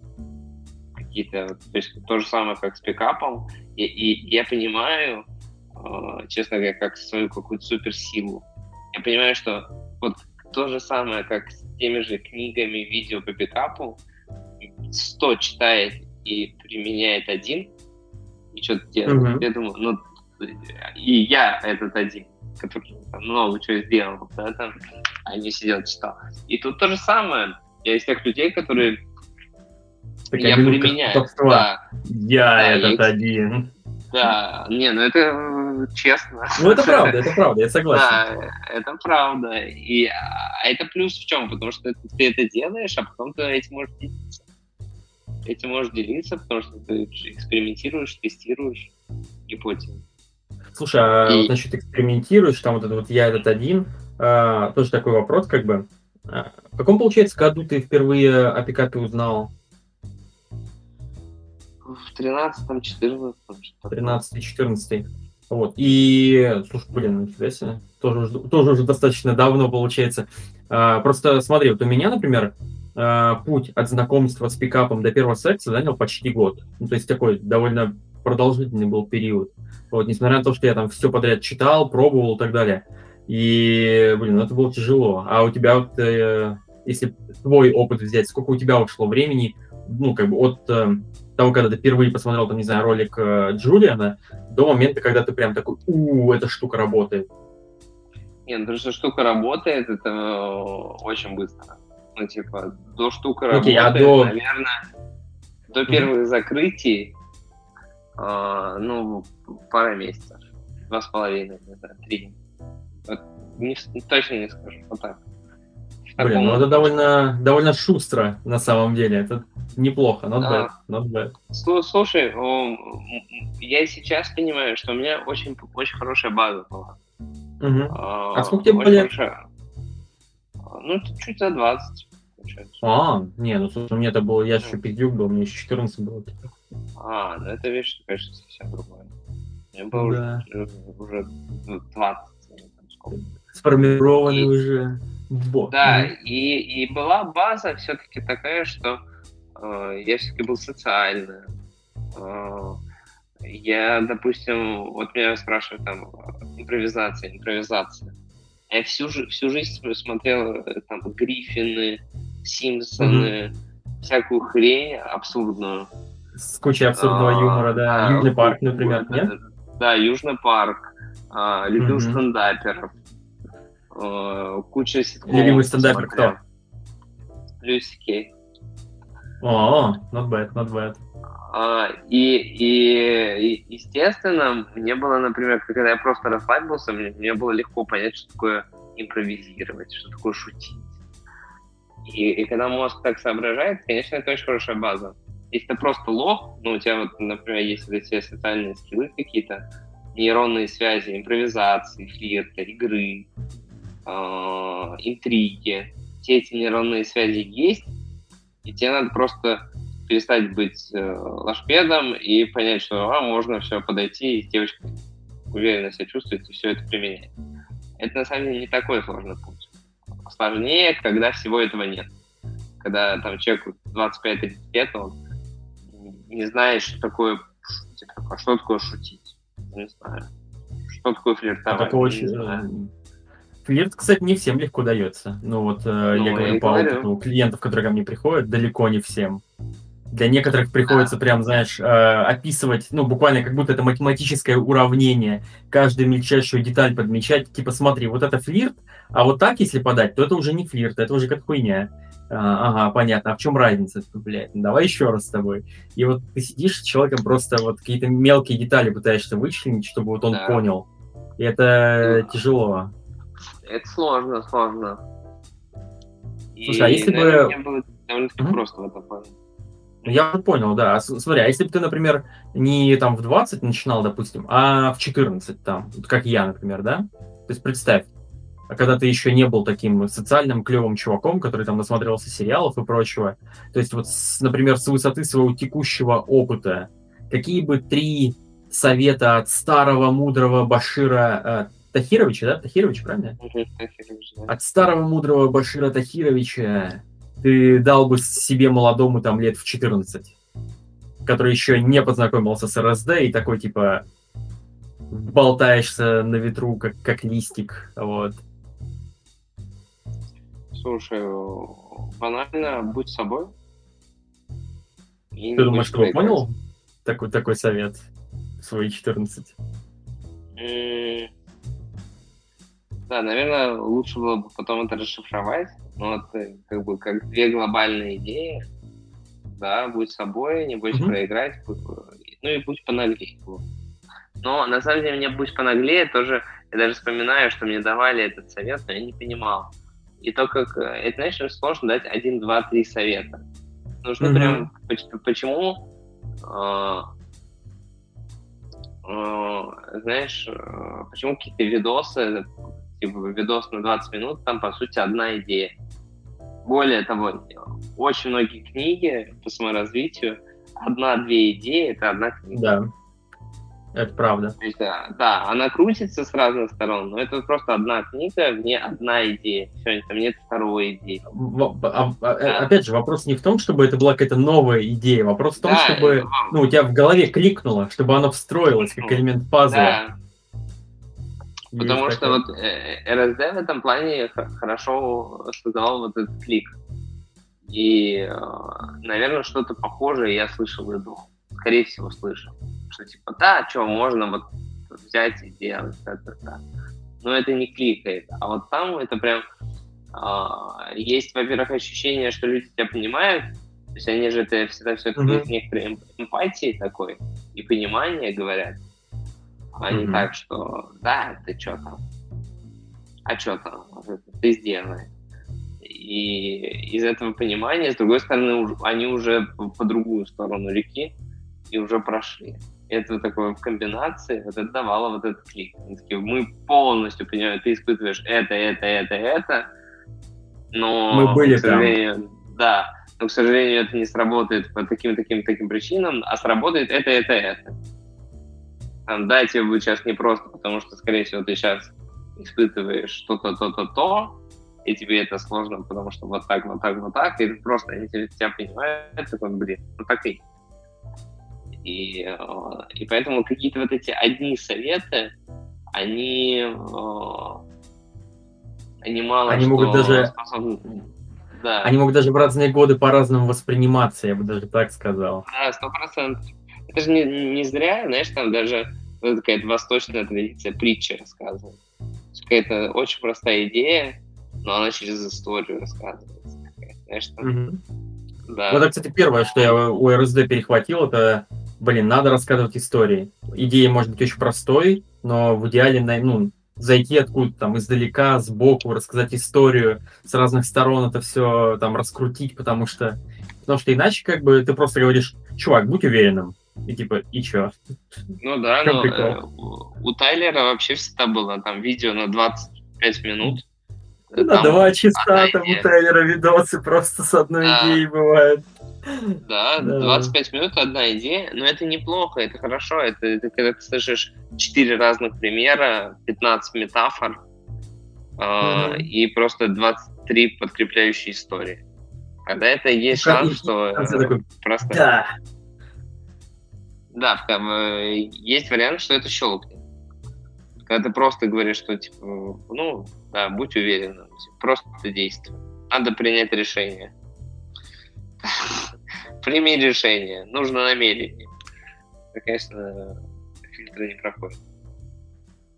Какие-то, то есть то же самое, как с пикапом. И, и я понимаю, честно говоря, как свою какую-то суперсилу. Я понимаю, что вот то же самое, как с теми же книгами, видео по пикапу. 100 читает и применяет один, и что-то делает. Mm-hmm. Я думаю, ну, и я этот один, который там, много чего сделал, да, там, а не сидел, читал. И тут то же самое. Я из тех людей, которые так я применяю. Да. Я да, этот я... один. Да, не, ну это честно. Ну, это правда, это правда, я согласен. Да, это правда. И а это плюс в чем? Потому что ты это делаешь, а потом ты этим можешь делиться. Этим можешь делиться, потому что ты экспериментируешь, тестируешь гипотезы. Слушай, а и... вот насчет экспериментируешь, там вот это вот я этот один, а, тоже такой вопрос, как бы. А, в каком, получается, году ты впервые о пикапе узнал? В 13-м, 14-м. 13-14. Вот. И, слушай, блин, нифига себе. Тоже, тоже уже достаточно давно получается. А, просто смотри, вот у меня, например, а, путь от знакомства с пикапом до первого секса занял почти год. Ну, то есть такой довольно продолжительный был период. Вот, несмотря на то, что я там все подряд читал, пробовал и так далее. И, блин, ну это было тяжело. А у тебя вот, э, если твой опыт взять, сколько у тебя ушло времени, ну, как бы от э, того, когда ты впервые посмотрел, там, не знаю, ролик э, Джулиана, до момента, когда ты прям такой, у, эта штука работает? Нет, ну, что штука работает, это э, очень быстро. Ну, типа, до штука okay, работает, а до... наверное, до первых mm-hmm. закрытий, э, ну, пара месяцев. Два с половиной, не знаю, три. Вот, не, точно не скажу, вот так. Блин, ну это довольно, довольно шустро на самом деле. Это неплохо, not bad, not bad. Слушай, я сейчас понимаю, что у меня очень, очень хорошая база была. Угу. А, сколько тебе было лет? Ну, чуть за 20. Получается. А, не, ну слушай, мне это было, я еще пиздюк был, мне еще 14 было. А, ну это видишь, конечно, совсем другое. Мне было да. уже, уже 20. Ну, Сформированный и, уже бот. Да, и, и была база все-таки такая, что э, я все-таки был социальный. Э, я, допустим, вот меня спрашивают там импровизация, импровизация. Я всю, всю жизнь смотрел э, там Гриффины, Симпсоны, mm-hmm. всякую хрень абсурдную. С кучей абсурдного а, юмора, да. Южный парк, например, нет? Да, Южный парк. А, любил mm-hmm. стендаперов. А, куча ситкомов. Любимый стендапер кто? Люси Кей. О, not bad, not bad. А, и, и, и, естественно, мне было, например, когда я просто расслабился, мне, мне было легко понять, что такое импровизировать, что такое шутить. И, и когда мозг так соображает, конечно, это очень хорошая база. Если ты просто лох, ну, у тебя вот, например, есть вот эти социальные скиллы какие-то, нейронные связи, импровизации, флирта, игры, э, интриги, все эти нейронные связи есть, и тебе надо просто перестать быть э, лошпедом и понять, что а, можно все подойти, и девочка уверенно себя чувствует и все это применять. Это на самом деле не такой сложный путь. Сложнее, когда всего этого нет. Когда там человеку 25-30 лет, он не знает, что такое типа, а что такое шутить. Не знаю. Что такое флиртовать. А такое очень... Флирт, кстати, не всем легко дается. Ну вот э, ну, я говорю по говорю. опыту клиентов, которые ко мне приходят, далеко не всем. Для некоторых приходится прям, знаешь, э, описывать, ну, буквально как будто это математическое уравнение, каждую мельчайшую деталь подмечать, типа, смотри, вот это флирт, а вот так, если подать, то это уже не флирт, это уже как хуйня. А, ага, понятно, а в чем разница? Блядь, ну давай еще раз с тобой. И вот ты сидишь с человеком, просто вот какие-то мелкие детали пытаешься вычленить, чтобы вот он да. понял. И это да. тяжело. Это сложно, сложно. Слушай, а если бы... Мне было довольно-таки mm-hmm. просто в этом плане. Я понял, да. Смотри, а если бы ты, например, не там в 20 начинал, допустим, а в 14 там, как я, например, да? То есть представь, а когда ты еще не был таким социальным клевым чуваком, который там насмотрелся сериалов и прочего. То есть вот, с, например, с высоты своего текущего опыта, какие бы три совета от старого мудрого Башира э, Тахировича, да? Тахирович, правильно? От старого мудрого Башира Тахировича ты дал бы себе молодому там лет в 14, который еще не познакомился с РСД и такой типа болтаешься на ветру, как, как листик, вот. Слушай, банально будь собой. Ты думаешь, что понял такой, такой совет в свои 14? Да, наверное, лучше было бы потом это расшифровать. Но вот э, как бы как две глобальные идеи. Да, будь собой, не бойся mm-hmm. проиграть, ну и будь понаглее. Но на самом деле мне будь понаглее тоже, я даже вспоминаю, что мне давали этот совет, но я не понимал. И то, как... Э, это, знаешь, очень дать один, два, три совета. Нужно mm-hmm. прям... Почему... Э, э, знаешь, э, почему какие-то видосы, типа видос на 20 минут, там, по сути, одна идея. Более того, очень многие книги по саморазвитию, одна-две идеи — это одна книга. Да. Это правда. То есть, да, да, она крутится с разных сторон, но это просто одна книга, не одна идея. Все, там нет второй идеи. А, а, да. Опять же, вопрос не в том, чтобы это была какая-то новая идея, вопрос в том, да, чтобы ну, у тебя в голове кликнуло, чтобы она встроилась как элемент пазла. Да. Потому что такое. вот э, РСД в этом плане хорошо создавал вот этот клик. И, э, наверное, что-то похожее я слышал и до. Скорее всего, слышал что типа, да, что, можно вот взять и делать это. Но это не кликает. А вот там это прям э, есть, во-первых, ощущение, что люди тебя понимают, то есть они же это всегда все-таки mm-hmm. некоторой эмпатией такой и понимание говорят, а mm-hmm. не так, что да, ты что там, а что там, ты сделай. И из этого понимания, с другой стороны, они уже по другую сторону реки и уже прошли это такое в комбинации, вот это давало вот этот клик. Мы, такие, мы полностью понимаем, ты испытываешь это, это, это, это, но, Мы были к сожалению, да, но, к сожалению, это не сработает по таким, таким, таким причинам, а сработает это, это, это. Там, да, тебе будет сейчас непросто, потому что, скорее всего, ты сейчас испытываешь что-то, то-то, то, и тебе это сложно, потому что вот так, вот так, вот так, и просто они тебя, тебя понимают, такой, блин, ну так и и, э, и поэтому какие-то вот эти одни советы, они, э, они мало они могут даже способны... Да. Они могут даже в разные годы по-разному восприниматься, я бы даже так сказал. Да, сто процентов. Это же не, не зря, знаешь, там даже вот какая-то восточная традиция притча рассказывает. Какая-то очень простая идея, но она через историю рассказывается. Знаешь, там... mm Да. Вот это, кстати, первое, что я у РСД перехватил, это, блин, надо рассказывать истории. Идея может быть очень простой, но в идеале, ну, зайти откуда-то там издалека, сбоку, рассказать историю с разных сторон, это все там раскрутить, потому что, потому что иначе как бы ты просто говоришь, чувак, будь уверенным. И типа, и чё? Ну да, но э, у Тайлера вообще всегда было там видео на 25 минут. Ну, на два часа там у Тайлера видосы просто с одной да. идеей бывает. Да, да, 25 минут одна идея, но это неплохо, это хорошо. Это, это когда ты слышишь 4 разных примера, 15 метафор mm-hmm. э, и просто 23 подкрепляющие истории. Когда это есть и шанс, что э, просто... Да. Да, там, э, есть вариант, что это щелкнет. Когда ты просто говоришь, что типа, ну, да, будь уверен, просто действуй. Надо принять решение. [LAUGHS] Прими решение. Нужно намерение. Это, конечно, фильтры не проходят.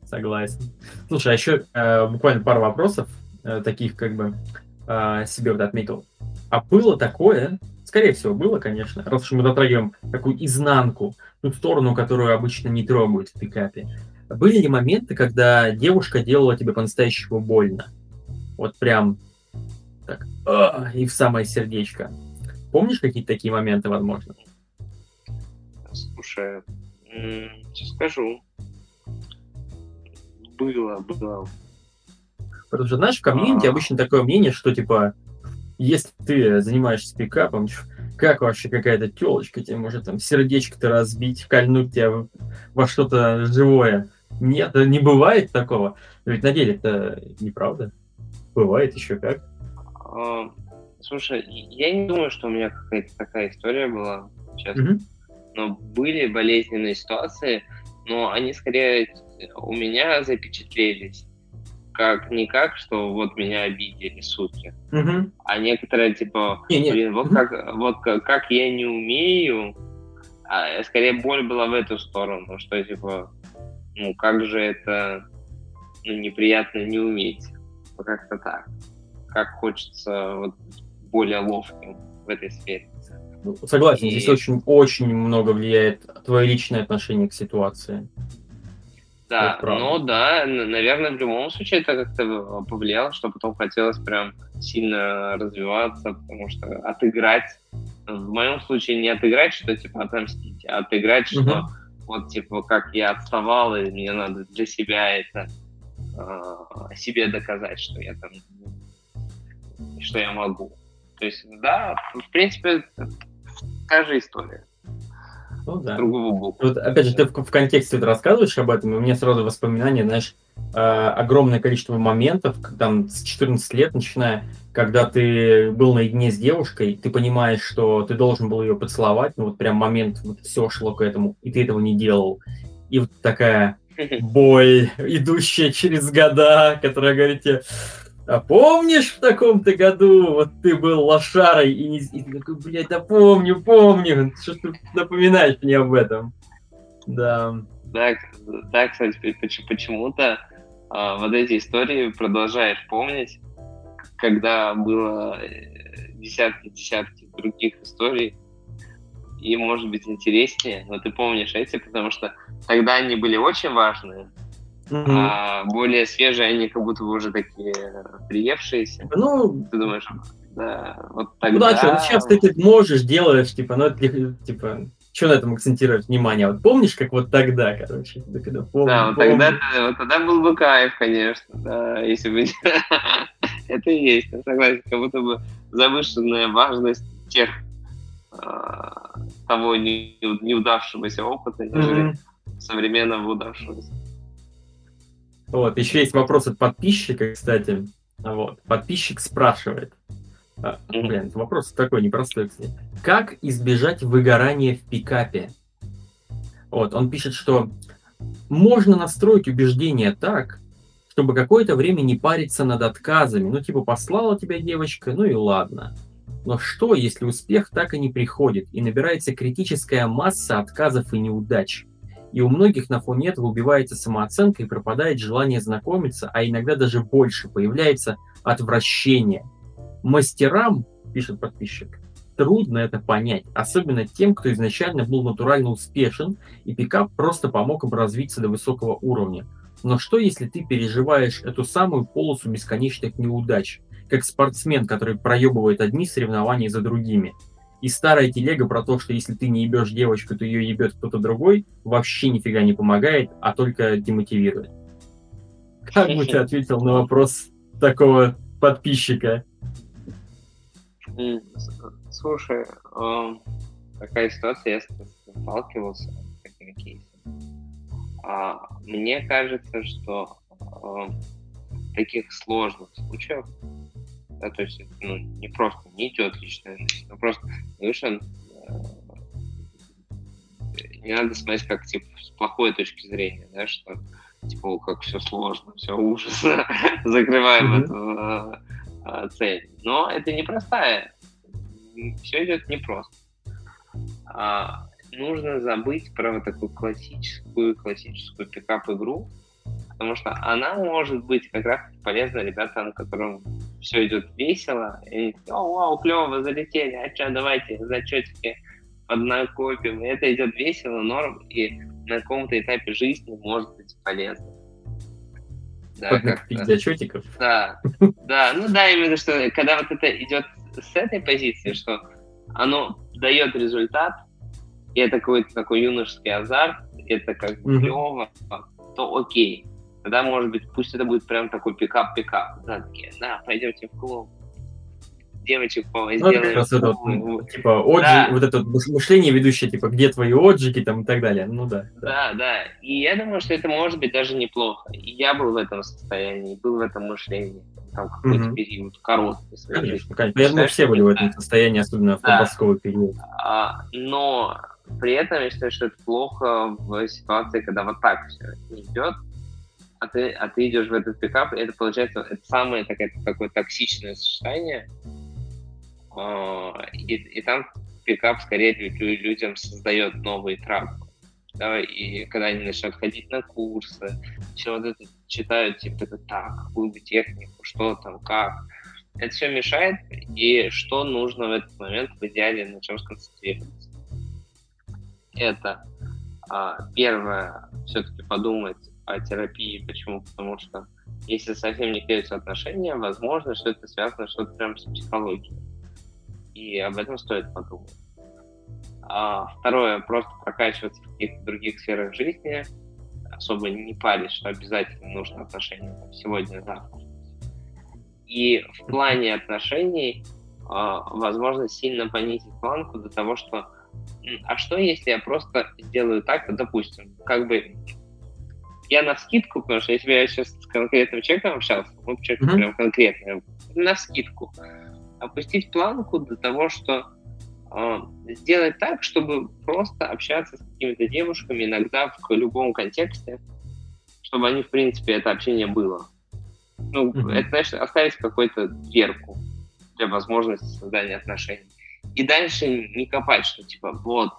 Согласен. Слушай, а еще э, буквально пару вопросов, э, таких как бы э, себе вот отметил. А было такое, скорее всего, было, конечно, раз уж мы затрагиваем такую изнанку, ту сторону, которую обычно не трогают в пикапе. Были ли моменты, когда девушка делала тебе по-настоящему больно? Вот прям так, и в самое сердечко. Помнишь какие-то такие моменты, возможно? Слушай, скажу. Было, было. Потому что, знаешь, в комьюнити а... обычно такое мнение, что, типа, если ты занимаешься пикапом, как вообще какая-то телочка тебе может там сердечко-то разбить, кольнуть тебя во что-то живое? Нет, не бывает такого. Ведь на деле это неправда. Бывает еще как. А, Слушай, я не думаю, что у меня какая-то такая история была, честно. Mm-hmm. Но были болезненные ситуации, но они скорее у меня запечатлелись. Как не как, что вот меня обидели сутки, mm-hmm. а некоторые типа, не, блин, вот как, вот как, как я не умею, а скорее боль была в эту сторону, что типа, ну как же это ну, неприятно не уметь, как-то так, как хочется вот более ловким в этой сфере. Ну, согласен, и... здесь очень, очень много влияет твое личное отношение к ситуации. Да, ну да, наверное, в любом случае это как-то повлияло, что потом хотелось прям сильно развиваться, потому что отыграть, в моем случае не отыграть, что типа отомстить, а отыграть, что uh вот типа как я отставал, и мне надо для себя это э, себе доказать, что я там, что я могу. То есть, да, в принципе, та же история. Ну да. Другого боку. Вот, опять же, ты в, в контексте рассказываешь об этом, и у меня сразу воспоминания, знаешь, э, огромное количество моментов, там, с 14 лет начиная, когда ты был наедине с девушкой, ты понимаешь, что ты должен был ее поцеловать, ну вот прям момент, вот все шло к этому, и ты этого не делал. И вот такая [LAUGHS] боль, идущая через года, которая говорит тебе, а помнишь в таком-то году, вот ты был лошарой, и, не, и ты такой, блядь, да помню, помню, что ты напоминаешь мне об этом. Да. Да, да кстати, почему-то а, вот эти истории продолжаешь помнить, когда было десятки-десятки э, других историй, и может быть интереснее, но ты помнишь эти, потому что тогда они были очень важные, Mm-hmm. А более свежие, они как будто бы уже такие приевшиеся. Ну, ты думаешь, да, вот тогда... Ну да, что, сейчас ты это можешь, делаешь, типа, ну, типа, что на этом акцентировать внимание? Вот помнишь, как вот тогда, короче? Когда помню, да, вот помню. тогда, вот тогда был бы кайф, конечно, да, если бы... [LAUGHS] Это и есть, я согласен, как будто бы завышенная важность тех а, того не, неудавшегося опыта, нежели современного удавшегося. Вот, еще есть вопрос от подписчика, кстати. Вот. Подписчик спрашивает. А, блин, вопрос такой непростой, кстати. Как избежать выгорания в пикапе? Вот, он пишет, что можно настроить убеждения так, чтобы какое-то время не париться над отказами. Ну, типа, послала тебя девочка, ну и ладно. Но что, если успех так и не приходит, и набирается критическая масса отказов и неудач? И у многих на фоне этого убивается самооценка и пропадает желание знакомиться, а иногда даже больше, появляется отвращение. Мастерам, пишет подписчик, трудно это понять, особенно тем, кто изначально был натурально успешен, и пикап просто помог им развиться до высокого уровня. Но что, если ты переживаешь эту самую полосу бесконечных неудач, как спортсмен, который проебывает одни соревнования за другими – и старая телега про то, что если ты не ебешь девочку, то ее ебет кто-то другой, вообще нифига не помогает, а только демотивирует. Как бы ты [LAUGHS] ответил на вопрос такого подписчика? Слушай, эм, такая ситуация, я сталкивался с такими кейсами. Мне кажется, что эм, таких сложных случаев да, то есть ну, не просто не идет личная жизнь, но просто совершенно э, не надо смотреть как типа с плохой точки зрения, да, что типа как все сложно, все ужасно, [LAUGHS] закрываем mm-hmm. эту э, цель. Но это непростая, все идет непросто. А, нужно забыть про вот такую классическую классическую пикап-игру, потому что она может быть как раз полезна ребятам, которым все идет весело, и о, вау, клево, залетели, а что, давайте зачетики поднакопим, и это идет весело, норм, и на каком-то этапе жизни может быть полезно. Да, Поднакопить зачетиков? Да, да, ну да, именно что, когда вот это идет с этой позиции, что оно дает результат, и это какой-то такой юношеский азарт, это как бы mm-hmm. клево, то окей тогда, может быть, пусть это будет прям такой пикап-пикап. Да, такие, да, пойдемте в клуб, девочек по ну, как раз это вот, типа, отжи, да. вот это мышление ведущее, типа, где твои отжиги там и так далее. Ну да, да. Да, да. И я думаю, что это может быть даже неплохо. И я был в этом состоянии, был в этом мышлении. Там какой-то угу. период короткий. Конечно, конечно. Я думаю, все были в этом состоянии, особенно в подростковый да. период. А, но при этом я считаю, что это плохо в ситуации, когда вот так все идет, а ты, а ты идешь в этот пикап, и это получается это самое такое, такое токсичное сочетание. А, и, и там пикап скорее людям создает новые травмы. Да, и когда они начнут ходить на курсы, все вот это читают, типа, это так, какую бы технику, что там, как. Это все мешает, и что нужно в этот момент в идеале на чем сконцентрироваться. Это а, первое, все-таки подумать, о терапии. Почему? Потому что если совсем не клеятся отношения, возможно, что это связано что-то прям с психологией. И об этом стоит подумать. А второе, просто прокачиваться в каких-то других сферах жизни, особо не парить, что обязательно нужно отношения сегодня, завтра. И в плане отношений, а, возможно, сильно понизить планку до того, что а что если я просто сделаю так, допустим, как бы я на скидку, потому что если бы я сейчас с конкретным человеком общался, ну, человек mm-hmm. прям конкретно, на скидку, опустить планку до того, что э, сделать так, чтобы просто общаться с какими-то девушками иногда в любом контексте, чтобы они, в принципе, это общение было. Ну, mm-hmm. это, значит, оставить какую-то дверку для возможности создания отношений. И дальше не копать, что типа, вот,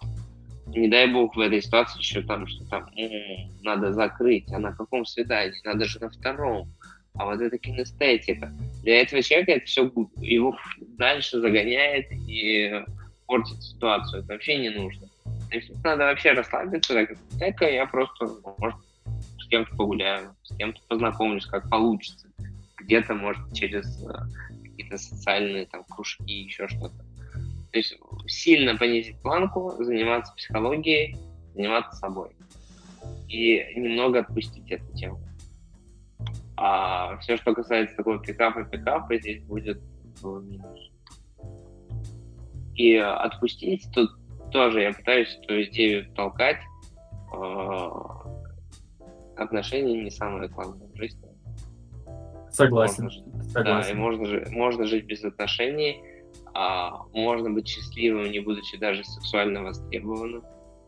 не дай бог в этой ситуации еще там, что там м-м, надо закрыть, а на каком свидании, надо же на втором, а вот это кинестетика. Для этого человека это все его дальше загоняет и портит ситуацию. Это вообще не нужно. Есть надо вообще расслабиться, так, дай-ка я просто, может, с кем-то погуляю, с кем-то познакомлюсь, как получится. Где-то, может, через э, какие-то социальные там кружки, еще что-то. То есть сильно понизить планку, заниматься психологией, заниматься собой. И немного отпустить эту тему. А все, что касается такого пикапа, пикапа, здесь будет минус. И отпустить тут тоже я пытаюсь эту идею толкать. А, отношения не самое главное в жизни. Согласен. Можно, Согласен. Да, и можно, можно жить без отношений, а, можно быть счастливым, не будучи даже сексуально востребованным.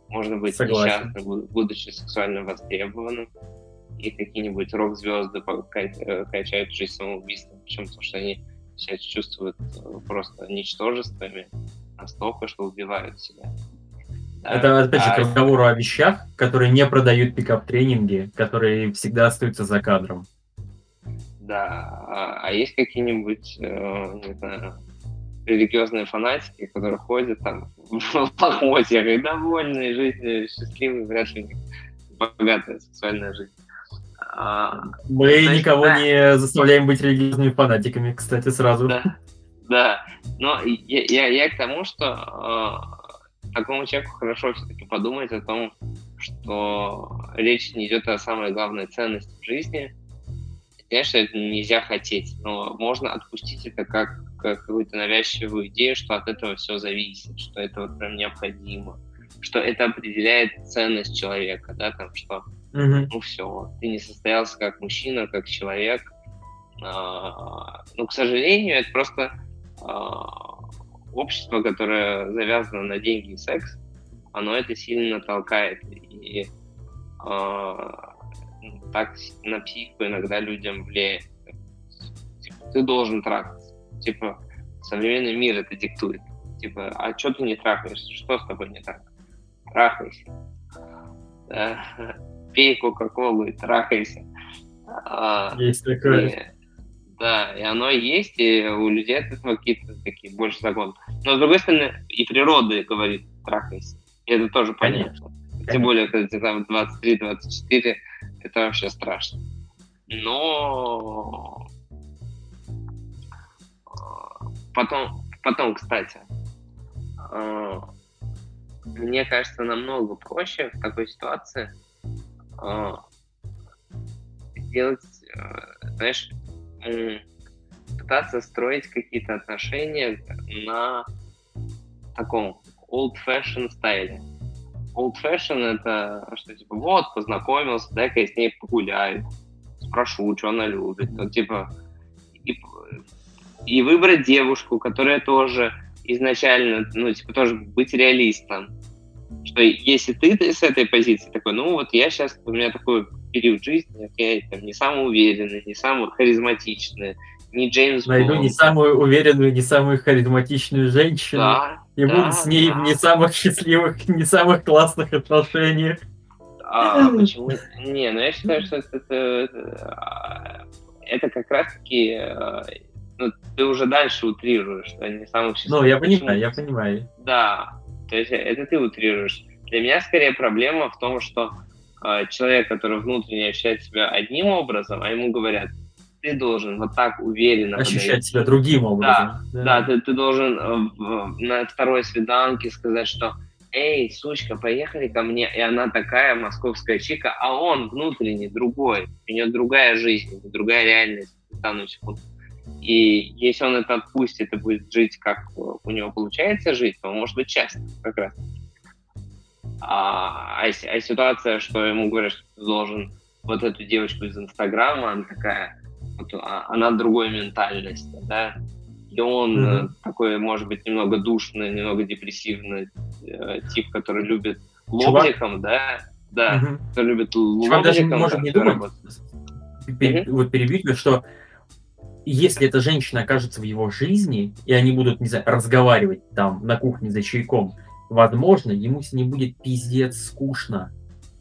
Можно быть Согласен. несчастным, будучи сексуально востребованным. И какие-нибудь рок-звезды э, качают жизнь самоубийством. Почему? Потому что они себя чувствуют э, просто ничтожествами настолько, что убивают себя. Это, опять же, к разговору о вещах, которые не продают пикап-тренинги, которые всегда остаются за кадром. Да, а, а есть какие-нибудь, э, не знаю, религиозные фанатики, которые ходят там в лохмотьях и довольные жизнью, счастливые, вряд ли богатая сексуальная жизнь. А, Мы значит, никого да. не заставляем быть религиозными фанатиками, кстати, сразу. Да, да. но я, я, я к тому, что такому человеку хорошо все-таки подумать о том, что речь не идет о самой главной ценности в жизни. Конечно, это нельзя хотеть, но можно отпустить это как какую-то навязчивую идею, что от этого все зависит, что это вот прям необходимо, что это определяет ценность человека, да, там, что mm-hmm. ну все, ты не состоялся как мужчина, как человек. А, ну, к сожалению, это просто а, общество, которое завязано на деньги и секс, оно это сильно толкает. И э, так на психику иногда людям влияет. Типа, ты должен трахаться. Типа, современный мир это диктует. Типа, а что ты не трахаешься? Что с тобой не так? Трахайся. Пей Кока-Колу и трахайся. А, Есть такое. Да, и оно есть, и у людей от этого какие-то такие больше законы. Но с другой стороны, и природа говорит, трахайся. И это тоже понятно. Конечно. Тем более, когда тебе там 23-24, это вообще страшно. Но потом, потом, кстати, а, мне кажется, намного проще в такой ситуации а, сделать, а, знаешь, пытаться строить какие-то отношения на таком old-fashion стайле. Old-fashion это что, типа, вот, познакомился, дай-ка я с ней погуляю, спрошу, что она любит. Ну, типа, и, и выбрать девушку, которая тоже изначально, ну, типа, тоже быть реалистом. Что если ты с этой позиции такой, ну, вот я сейчас, у меня такой период жизни, я там, не самый уверенный, не самый харизматичный, не Джеймс Найду Бонд. не самую уверенную, не самую харизматичную женщину. Да, и да, буду с ней да. в не самых счастливых, [LAUGHS] не самых классных отношениях. А, почему? [LAUGHS] Не, ну я считаю, что это, это, это как раз-таки ну, ты уже дальше утрируешь, что не самых счастливых. Ну, я понимаю, я понимаю. Да, то есть это ты утрируешь. Для меня скорее проблема в том, что э, человек, который внутренне ощущает себя одним образом, а ему говорят, ты должен вот так уверенно ощущать подойти. себя другим образом. Да, да. да ты, ты должен э, на второй свиданке сказать, что эй, сучка, поехали ко мне, и она такая московская чика, а он внутренний другой, у нее другая жизнь, другая реальность в данную секунду. И если он это отпустит и будет жить, как у него получается жить, то он может быть счастлив как раз. А, а, а ситуация, что ему говорят, что ты должен вот эту девочку из Инстаграма, она такая, вот, а, она другой ментальности, да, и он mm-hmm. такой, может быть, немного душный, немного депрессивный э, тип, который любит лобзиком, да, да, mm-hmm. который любит. Чувак даже может не думать, mm-hmm. вот перебить, что если эта женщина окажется в его жизни, и они будут, не знаю, разговаривать там на кухне за чайком, возможно, ему с ней будет пиздец скучно,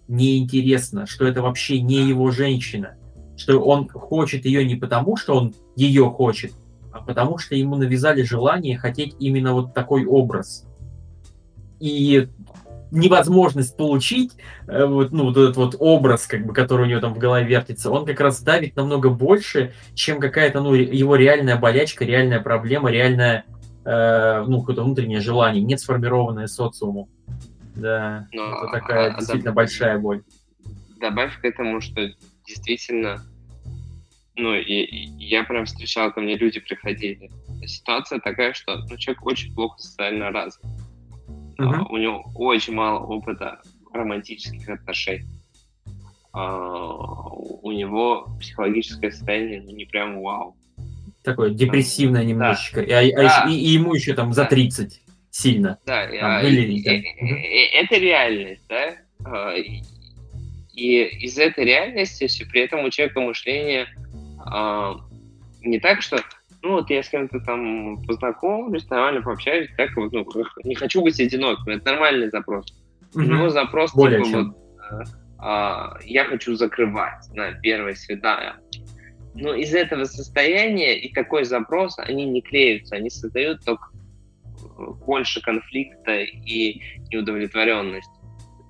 неинтересно, что это вообще не его женщина, что он хочет ее не потому, что он ее хочет, а потому что ему навязали желание хотеть именно вот такой образ. И невозможность получить э, вот, ну, вот этот вот образ, как бы, который у него там в голове вертится, он как раз давит намного больше, чем какая-то ну, его реальная болячка, реальная проблема, реальная э, ну, какое-то внутреннее желание, не сформированное социумом. Да, Но, это такая а, действительно доб... большая боль. Добавь к этому, что действительно ну, и, и я прям встречал, ко мне люди приходили. Ситуация такая, что ну, человек очень плохо социально развит. Uh-huh. У него очень мало опыта романтических отношений. А, у него психологическое состояние ну, не прям вау. Такое депрессивное немножечко. Да. И, а, да. и, и ему еще там за 30 сильно. Да, там, или, и, и, это реальность, да? И из этой реальности при этом у человека мышление не так, что ну вот я с кем-то там познакомлюсь, нормально пообщаюсь, так вот, ну, не хочу быть одиноким, это нормальный запрос. Угу. Него запрос Более типа чем. вот, а, я хочу закрывать на первое свидание. Но из этого состояния и такой запрос, они не клеются, они создают только больше конфликта и неудовлетворенности.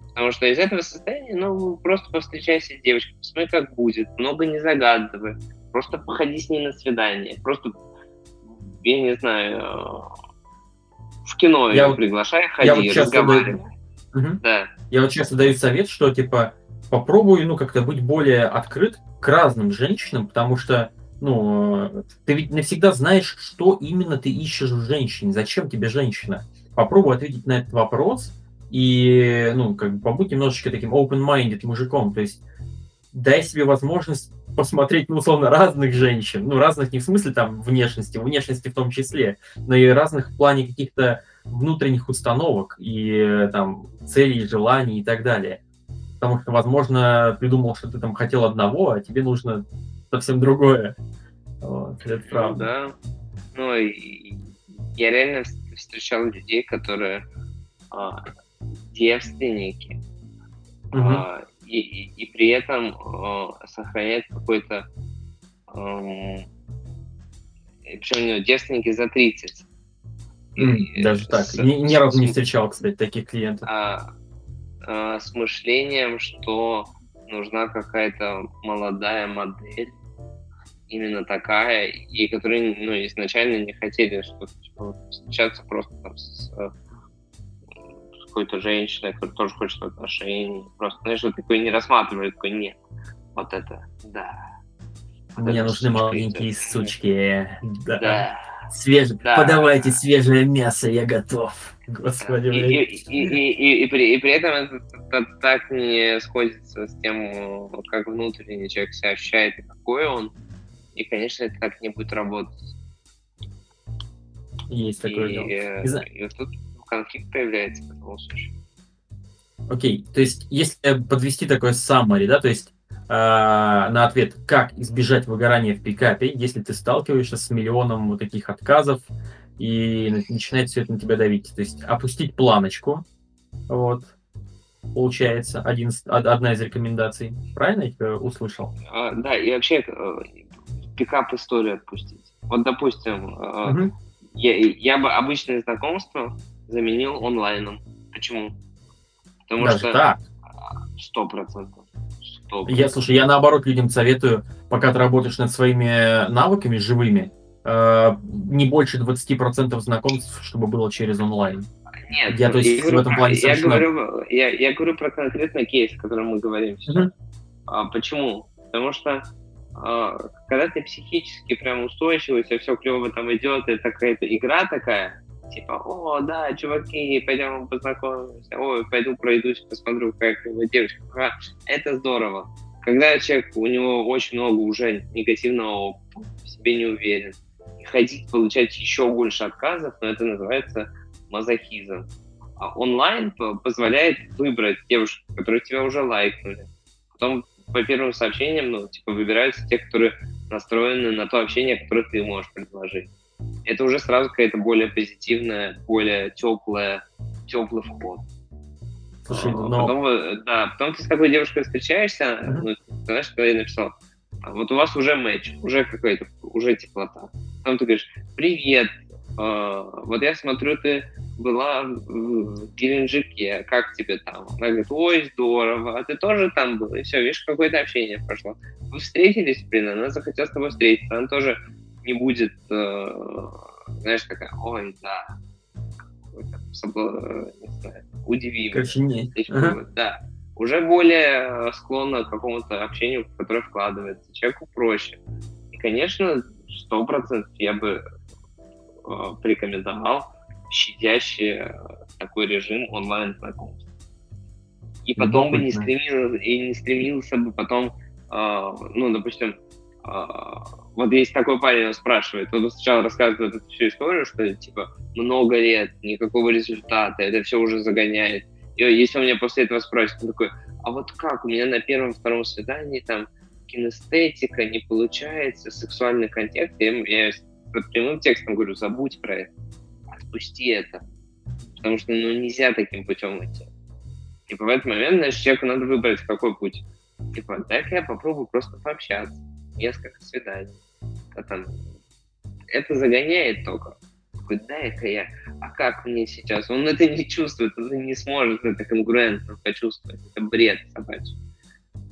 Потому что из этого состояния, ну, просто повстречайся с девочкой, посмотри, как будет, много не загадывай, просто походи с ней на свидание, просто, я не знаю, в кино я, ее приглашай, ходи, я вот разговаривай. Угу. Да. Я вот часто даю совет, что, типа, попробуй, ну, как-то быть более открыт к разным женщинам, потому что, ну, ты ведь навсегда знаешь, что именно ты ищешь в женщине, зачем тебе женщина. Попробуй ответить на этот вопрос и, ну, как бы побудь немножечко таким open-minded мужиком, то есть дай себе возможность посмотреть, ну, условно, разных женщин, ну, разных не в смысле там внешности, внешности в том числе, но и разных в плане каких-то внутренних установок и там целей, желаний и так далее потому что, возможно, ты думал, что ты там хотел одного, а тебе нужно совсем другое. Вот, это ну правда. да. Ну, и, я реально встречал людей, которые а, девственники, угу. а, и, и, и при этом а, сохраняют какой-то... А, причем у него девственники за 30. Mm, и, даже так. С, ни, ни разу не встречал, кстати, таких клиентов. А, э, с мышлением, что нужна какая-то молодая модель, именно такая, и которые ну, изначально не хотели что типа, встречаться просто там с, с какой-то женщиной, которая тоже хочет отношений. Просто, знаешь, вот такой не рассматривали, такой нет. Вот это, да. Вот Мне нужны маленькие сучки. Да. да. Свеж... Да. Подавайте свежее мясо, я готов. Господи, и, и, и, и, и, при, и при этом это, так не сходится с тем, как внутренний человек себя ощущает и какой он. И, конечно, это так не будет работать. Есть такое и, дело. И, и вот тут конфликт появляется в этом случае. Окей, то есть если подвести такое summary, да, то есть Э, на ответ, как избежать выгорания в пикапе, если ты сталкиваешься с миллионом вот таких отказов и начинает все это на тебя давить. То есть опустить планочку, вот, получается, один, одна из рекомендаций. Правильно я тебя услышал? А, да, и вообще э, пикап историю отпустить. Вот, допустим, угу. я, я бы обычное знакомство заменил онлайном. Почему? Потому Даже что... так? Сто процентов. Я, слушай, я наоборот людям советую, пока ты работаешь над своими навыками живыми, э, не больше 20% знакомств, чтобы было через онлайн. Нет, я, то есть, я, говорю, в этом плане я, совершенно... говорю, я, я говорю про конкретный кейс, о котором мы говорим сейчас. Uh-huh. А, почему? Потому что а, когда ты психически прям устойчивый, у все клево там идет, это какая-то игра такая, типа, о, да, чуваки, пойдем познакомимся, ой, пойду пройдусь, посмотрю, как его девочка. Это здорово. Когда человек, у него очень много уже негативного опыта, в себе не уверен, и ходить, получать еще больше отказов, но это называется мазохизм. А онлайн позволяет выбрать девушку, которые тебя уже лайкнули. Потом по первым сообщениям, ну, типа, выбираются те, которые настроены на то общение, которое ты можешь предложить это уже сразу какая-то более позитивная, более теплая, теплый вход. Слушай, но... потом, да, потом ты с такой девушкой встречаешься, uh-huh. ну, знаешь, когда я написал, «А вот у вас уже матч, уже какая-то, уже теплота. Потом ты говоришь, привет, э, вот я смотрю, ты была в Геленджике, как тебе там? Она говорит, ой, здорово, а ты тоже там был? И все, видишь, какое-то общение прошло. Вы встретились, блин, она захотела с тобой встретиться, она тоже не будет, э, знаешь, такая, ой, да, не знаю, удиви. Короче, не. Ага. Да. Уже более склонна к какому-то общению, в которое вкладывается. Человеку проще. конечно, сто процентов я бы э, порекомендовал щадящий э, такой режим онлайн знакомств. И потом бы не стремился, и не стремился бы потом, э, ну, допустим, э, вот есть такой парень, он спрашивает, он сначала рассказывает эту всю историю, что типа много лет, никакого результата, это все уже загоняет. И если он меня после этого спросит, он такой, а вот как, у меня на первом-втором свидании там кинестетика не получается, сексуальный контекст, я, я прямым текстом говорю, забудь про это, отпусти это, потому что ну, нельзя таким путем идти. Типа в этот момент, значит, человеку надо выбрать, какой путь. Типа, дай-ка я попробую просто пообщаться, несколько свиданий. А там, это загоняет только. Дай-ка я, а как мне сейчас? Он это не чувствует, он не сможет это конкурентно почувствовать. Это бред собачий.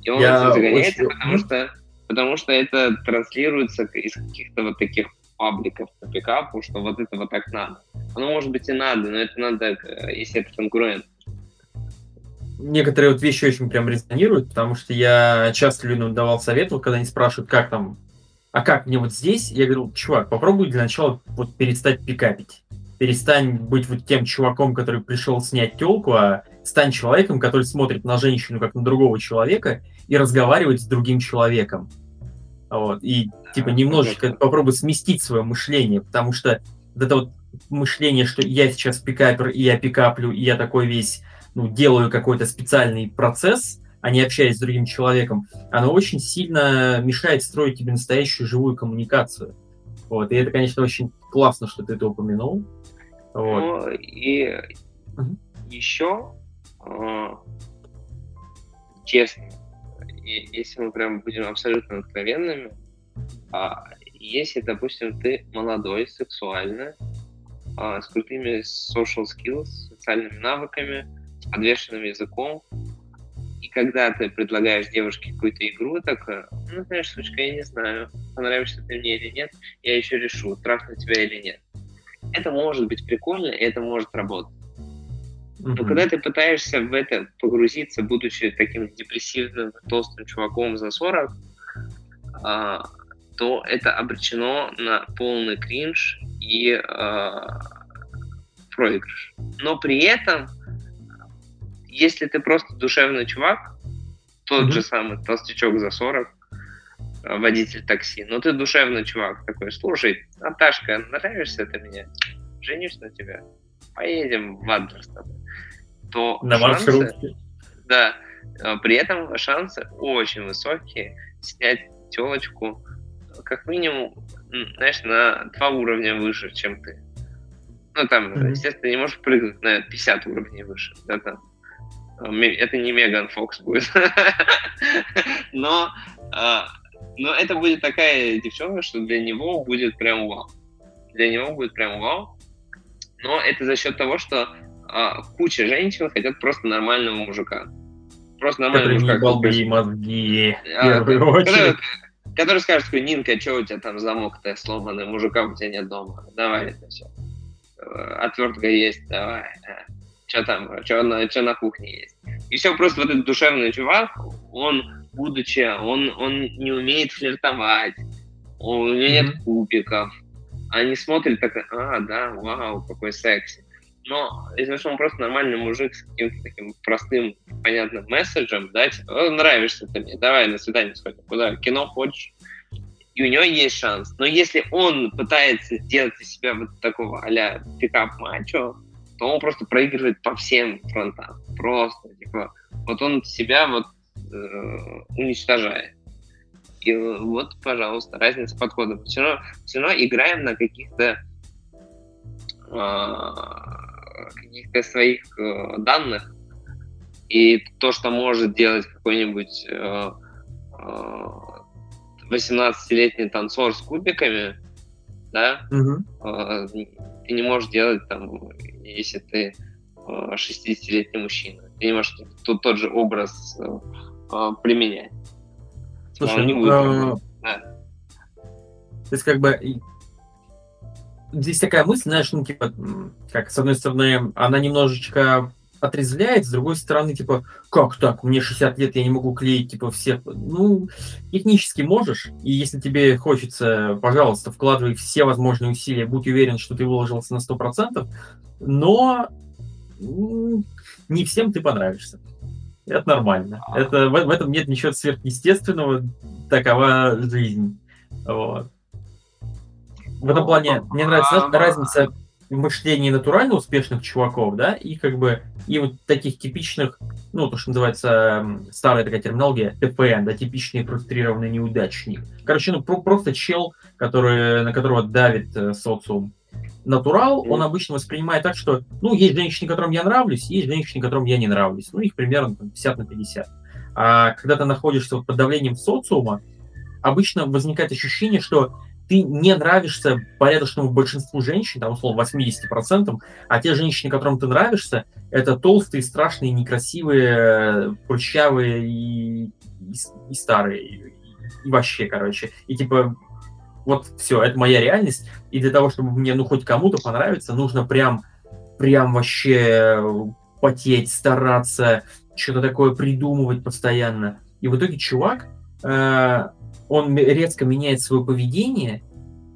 И он я загоняется, очень... потому что потому что это транслируется из каких-то вот таких пабликов по пикапу, что вот это вот так надо. Оно может быть и надо, но это надо, э, если это конкурент. Некоторые вот вещи очень прям резонируют, потому что я часто людям давал совет, вот когда они спрашивают, как там, а как мне вот здесь, я говорю, чувак, попробуй для начала вот перестать пикапить. Перестань быть вот тем чуваком, который пришел снять телку, а стань человеком, который смотрит на женщину как на другого человека и разговаривает с другим человеком. Вот. И типа немножечко попробуй сместить свое мышление, потому что вот это вот мышление, что я сейчас пикапер, и я пикаплю, и я такой весь, ну, делаю какой-то специальный процесс, а не общаясь с другим человеком, оно очень сильно мешает строить тебе настоящую живую коммуникацию. Вот. И это, конечно, очень классно, что ты это упомянул. Вот. Ну, и угу. еще а, честно, если мы прям будем абсолютно откровенными, а, если, допустим, ты молодой, сексуальный, а, с крутыми social skills, социальными навыками, подвешенным языком, и когда ты предлагаешь девушке какую-то игру, так, ну, знаешь, сучка, я не знаю, понравишься ты мне или нет, я еще решу, трахну тебя или нет. Это может быть прикольно, и это может работать. Но mm-hmm. когда ты пытаешься в это погрузиться, будучи таким депрессивным, толстым чуваком за 40, а, то это обречено на полный кринж и а, проигрыш. Но при этом, если ты просто душевный чувак, тот mm-hmm. же самый толстячок за 40, а, водитель такси, но ты душевный чувак такой, слушай, Наташка, нравишься ты мне? Женюсь на тебя? Поедем в Адлер с тобой то на шансы, маршрутке. Да, а, при этом шансы очень высокие снять телочку как минимум, знаешь, на два уровня выше, чем ты. Ну, там, mm-hmm. естественно, ты не можешь прыгнуть на 50 уровней выше. Да, там. А, это не Меган Фокс будет. [LAUGHS] но, а, но это будет такая девчонка, что для него будет прям вау. Для него будет прям вау. Но это за счет того, что а, куча женщин хотят просто нормального мужика. Просто нормального который мужика. Который не мозги, а, который, который скажет, такой, Нинка, что у тебя там замок-то сломанный, мужика у тебя нет дома, давай это все. Отвертка есть, давай. Что там, что на, что на кухне есть. И все, просто вот этот душевный чувак, он, будучи, он, он не умеет флиртовать, у него нет кубиков, они смотрят так, а, да, вау, какой секси. Но если что он просто нормальный мужик с каким-то таким простым, понятным месседжем, да, типа, нравишься ты мне, давай на свидание сходим, куда, кино хочешь, и у него есть шанс. Но если он пытается сделать из себя вот такого а-ля пикап-мачо, то он просто проигрывает по всем фронтам. Просто, типа, вот он себя вот э, уничтожает. И вот, пожалуйста, разница подхода. Все равно, все равно играем на каких-то э, каких-то своих э, данных, и то, что может делать какой-нибудь э, э, 18-летний танцор с кубиками, да, угу. э, ты не можешь делать там, если ты э, 60-летний мужчина. Ты не можешь тут тот же образ э, э применять. Слушай, не э, да. То есть, как бы, здесь такая мысль, знаешь, ну, типа, как, с одной стороны, она немножечко отрезвляет, с другой стороны, типа, как так, мне 60 лет, я не могу клеить, типа, всех. Ну, технически можешь, и если тебе хочется, пожалуйста, вкладывай все возможные усилия, будь уверен, что ты выложился на 100%, но не всем ты понравишься. Это нормально. А. Это, в, в этом нет ничего сверхъестественного, такова жизнь. Вот. В этом плане мне нравится знаешь, разница в мышлении натурально успешных чуваков, да, и как бы и вот таких типичных, ну, то, что называется старая такая терминология, ТПН, да, типичный фрустрированный неудачник. Короче, ну, про- просто чел, который, на которого давит э, социум. Натурал, он обычно воспринимает так, что, ну, есть женщины, которым я нравлюсь, есть женщины, которым я не нравлюсь. Ну, их примерно там, 50 на 50. А когда ты находишься под давлением социума, обычно возникает ощущение, что ты не нравишься порядочному большинству женщин, там, условно, 80%, а те женщины, которым ты нравишься, это толстые, страшные, некрасивые, прыщавые и, и, и старые, и, и вообще, короче. И типа, вот все, это моя реальность, и для того, чтобы мне, ну, хоть кому-то понравиться, нужно прям, прям вообще потеть, стараться, что-то такое придумывать постоянно. И в итоге чувак, э, он резко меняет свое поведение,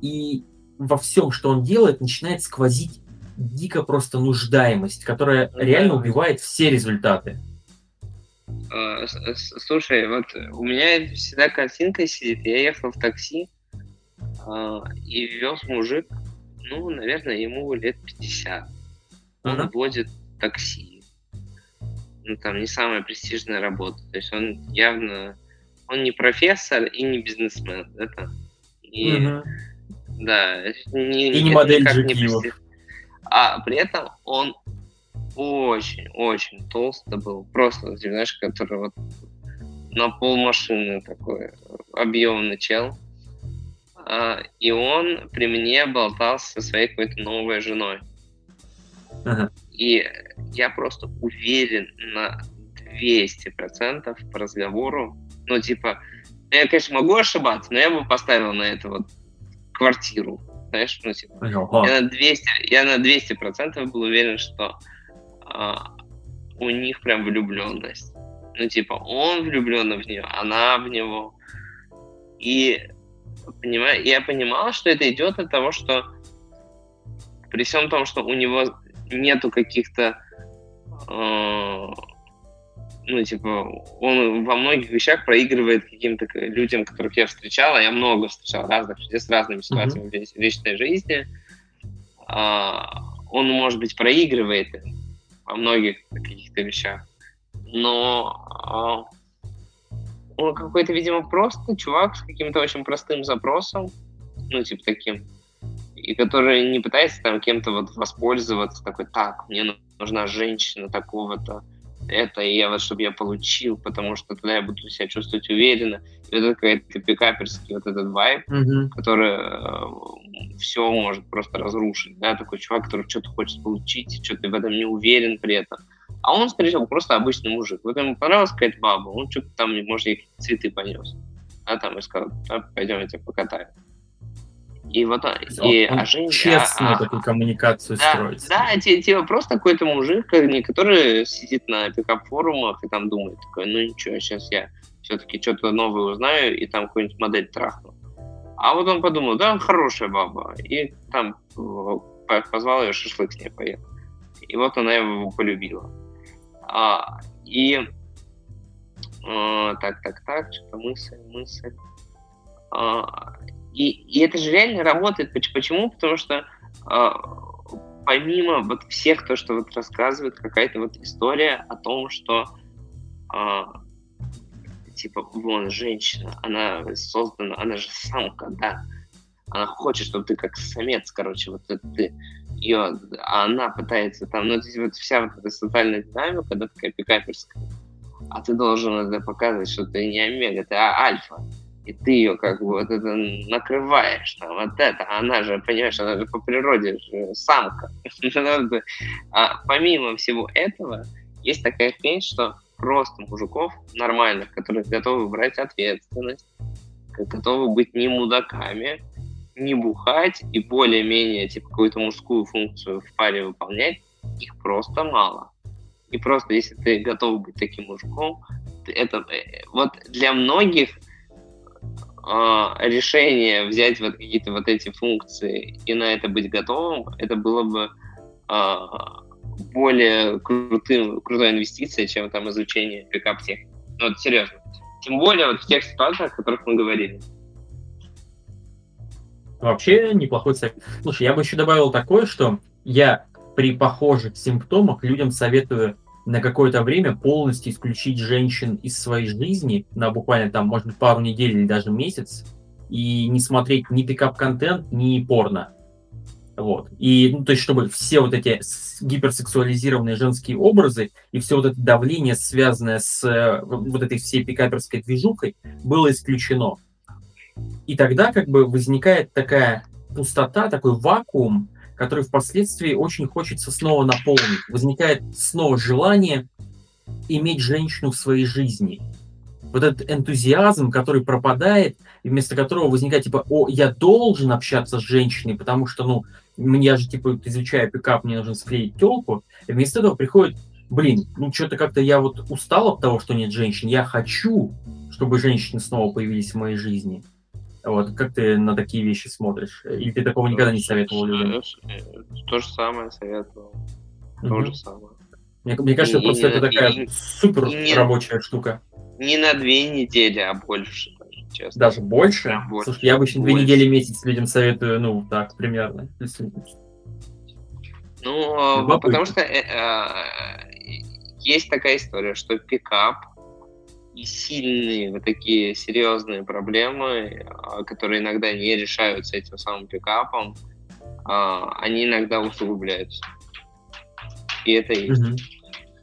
и во всем, что он делает, начинает сквозить дико просто нуждаемость, которая да. реально убивает все результаты. А, слушай, вот у меня всегда картинка сидит. Я ехал в такси а, и вез мужик, ну, наверное, ему лет 50. Он uh-huh. водит такси. Ну, там не самая престижная работа. То есть он явно он не профессор и не бизнесмен. Это и, угу. да, не, и не модель не А при этом он очень-очень толстый был. Просто, знаешь, который вот на пол машины такой объемный чел. А, и он при мне болтался со своей какой-то новой женой. Ага. И я просто уверен на 200% по разговору, ну, типа, я, конечно, могу ошибаться, но я бы поставил на это вот квартиру. Знаешь, ну, типа, я на 200, я на 200 процентов был уверен, что а, у них прям влюбленность. Ну, типа, он влюблен в нее, она в него. И понимаю, я понимал, что это идет от того, что при всем том, что у него нету каких-то э, ну, типа, он во многих вещах проигрывает каким-то людям, которых я встречал, а я много встречал разных людей с разными ситуациями mm-hmm. в личной жизни. А, он, может быть, проигрывает во многих каких-то вещах, но а, он какой-то, видимо, просто чувак с каким-то очень простым запросом, ну, типа таким, и который не пытается там кем-то вот воспользоваться, такой, так, мне нужна женщина такого-то, это, и я вот, чтобы я получил, потому что тогда я буду себя чувствовать уверенно. И это какой-то пикаперский вот этот вайб, mm-hmm. который э, все может просто разрушить, да, такой чувак, который что-то хочет получить, что-то в этом не уверен при этом. А он, скорее всего, просто обычный мужик. Вот ему понравилась какая-то баба, он что-то там, может, ей цветы понес. А там и сказал, да, пойдем, я тебя покатаю. И вот а, и, он а Женя, честно а, такую коммуникацию да, строить. Да, типа просто какой-то мужик, который сидит на пикап-форумах и там думает, такой, ну ничего, сейчас я все-таки что-то новое узнаю и там какую-нибудь модель трахну. А вот он подумал, да, хорошая баба. И там э, позвал ее шашлык с ней поел. И вот она его полюбила. А, и а, так, так, так, что-то мысль, мысль. А, и, и это же реально работает. Почему? Потому что э, помимо вот всех то, что вот рассказывает какая-то вот история о том, что э, типа, вон, женщина, она создана, она же самка, да, она хочет, чтобы ты как самец, короче, вот это ты ее, а она пытается там, ну, здесь вот вся вот эта социальная динамика, да, такая пикаперская, а ты должен это показывать, что ты не омега, ты а альфа и ты ее как бы вот это накрываешь, там, вот это, она же, понимаешь, она же по природе же самка. [LAUGHS] а помимо всего этого, есть такая хрень, что просто мужиков нормальных, которые готовы брать ответственность, готовы быть не мудаками, не бухать и более-менее типа какую-то мужскую функцию в паре выполнять, их просто мало. И просто, если ты готов быть таким мужиком, это э, вот для многих решение взять вот какие-то вот эти функции и на это быть готовым, это было бы а, более крутым, крутой инвестицией, чем там изучение пикап техники. Ну, вот серьезно. Тем более вот в тех ситуациях, о которых мы говорили. Вообще неплохой совет. Слушай, я бы еще добавил такое, что я при похожих симптомах людям советую на какое-то время полностью исключить женщин из своей жизни, на буквально там, может быть, пару недель или даже месяц, и не смотреть ни пикап-контент, ни порно. Вот. И, ну, то есть, чтобы все вот эти гиперсексуализированные женские образы и все вот это давление, связанное с э, вот этой всей пикаперской движухой, было исключено. И тогда как бы возникает такая пустота, такой вакуум, который впоследствии очень хочется снова наполнить. Возникает снова желание иметь женщину в своей жизни. Вот этот энтузиазм, который пропадает, вместо которого возникает типа, о, я должен общаться с женщиной, потому что, ну, я же, типа, изучаю пикап, мне нужно склеить телку, и вместо этого приходит, блин, ну, что-то как-то я вот устал от того, что нет женщин, я хочу, чтобы женщины снова появились в моей жизни. Вот, как ты на такие вещи смотришь? Или ты такого никогда не советовал людям? То же самое советовал. То же самое. Мне, мне кажется, и, просто и, это такая и, супер и рабочая штука. Не на две недели, а больше даже, честно. Даже больше? Прям больше. Слушай, я обычно больше. две недели месяц людям советую, ну, так, примерно. Ну, ну потому что э, э, есть такая история, что пикап и сильные вот такие серьезные проблемы, а, которые иногда не решаются этим самым пикапом, а, они иногда усугубляются. И это есть. Mm-hmm.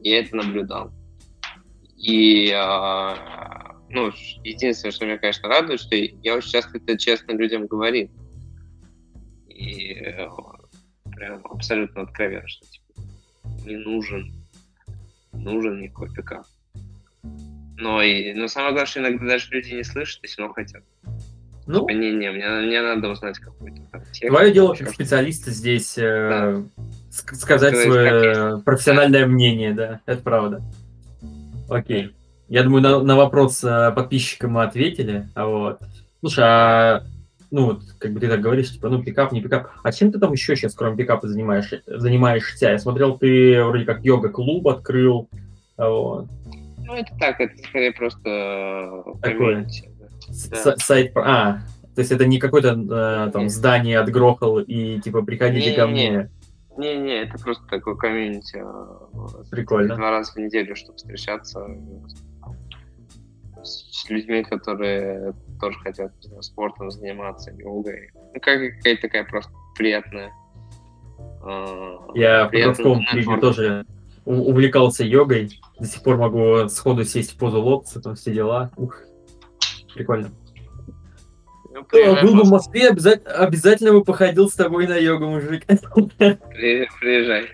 Я это наблюдал. И а, ну, единственное, что меня, конечно, радует, что я очень часто это честно людям говорю. И э, прям абсолютно откровенно, что типа, не нужен, нужен никакой пикап. Но, и, но самое главное, что иногда даже люди не слышат и все равно хотят. Ну, типа, не-не, мне, мне надо узнать там текст. Твое дело как специалиста здесь э, да. сказать свое профессиональное мнение, да, это правда. Окей. Я думаю, на, на вопрос э, подписчика мы ответили. А вот. Слушай, а ну вот, как бы ты так говоришь, типа, ну, пикап, не пикап. А чем ты там еще сейчас, кроме пикапа, занимаешь, занимаешься? Я смотрел, ты вроде как йога-клуб открыл. А вот. Ну, это так, это скорее просто Такое. Да. Сайт, а, то есть это не какое-то э, там здание отгрохал и типа приходите не, ко не. мне. Не-не, это просто такое комьюнити. А, Прикольно. Два раза в неделю, чтобы встречаться с людьми, которые тоже хотят спортом заниматься, йогой. Ну, как какая-то такая просто приятная. А, Я в подростковом клубе тоже увлекался йогой. До сих пор могу сходу сесть в позу лотоса, там все дела. Ух, прикольно. Ну, был бы в Москве, обязательно, обязательно бы походил с тобой на йогу, мужик. [LAUGHS] Приезжай.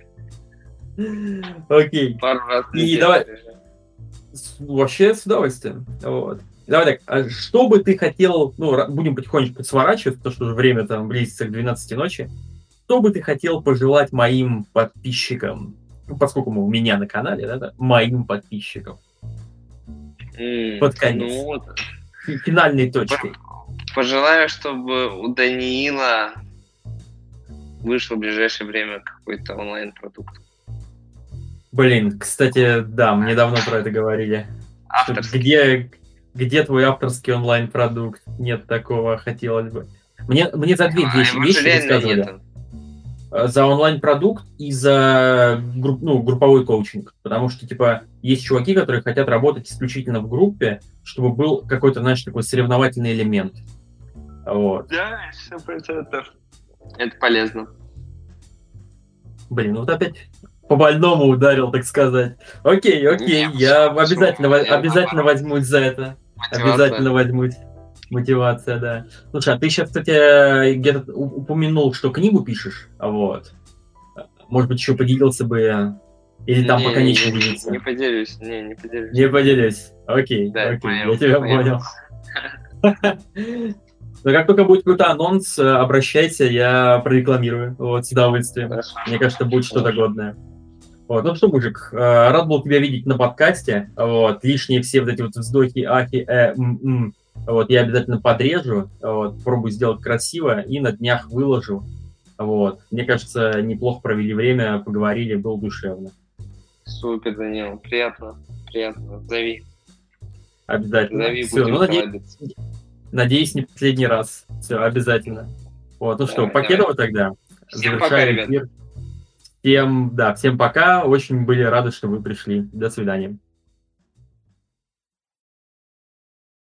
Окей. Пару раз И давай. Вообще с удовольствием. Вот. Давай так, а что бы ты хотел, ну, будем потихонечку сворачивать, потому что время там близится к 12 ночи. Что бы ты хотел пожелать моим подписчикам поскольку мы у меня на канале, да, да моим подписчикам. Mm, Под конец. Ну, вот. Финальной точкой. Пожелаю, чтобы у Даниила вышло в ближайшее время какой-то онлайн-продукт. Блин, кстати, да, мне давно про это говорили. Где, где твой авторский онлайн-продукт? Нет такого, хотелось бы. Мне, мне за две а, вещи, вещи рассказывали. Нету. Э, за онлайн-продукт и за групп, ну, групповой коучинг. Потому что, типа, есть чуваки, которые хотят работать исключительно в группе, чтобы был какой-то, знаешь, такой соревновательный элемент. Вот. Да, 100%. Это полезно. Блин, ну вот опять по больному ударил, так сказать. Окей, окей, Нет, я обязательно, обязательно возьмусь за это. Мотивация. Обязательно возьмусь. Мотивация, да. Слушай, а ты сейчас, кстати, где-то упомянул, что книгу пишешь, вот. Может быть, еще поделился бы, или там не, пока не, нечего делиться? Не поделюсь, не, не поделюсь. Не поделюсь, окей, да, окей, понял, я тебя понял. Но [LAUGHS] как только будет какой-то анонс, обращайся, я прорекламирую. Вот, с удовольствием. Хорошо. Мне кажется, будет что-то годное. Вот, ну что, мужик, э, рад был тебя видеть на подкасте. Вот, лишние все вот эти вот вздохи, ахи, э, м, м. Вот, я обязательно подрежу, вот, попробую сделать красиво и на днях выложу. Вот, мне кажется, неплохо провели время, поговорили, было душевно. Супер, Данил, приятно, приятно, зови. Обязательно. Зови, Все, ну, надеюсь, надеюсь, не последний раз. Все, обязательно. Вот, ну давай, что, покедово тогда. Всем пока, эфир. Всем, да, всем пока. Очень были рады, что вы пришли. До свидания.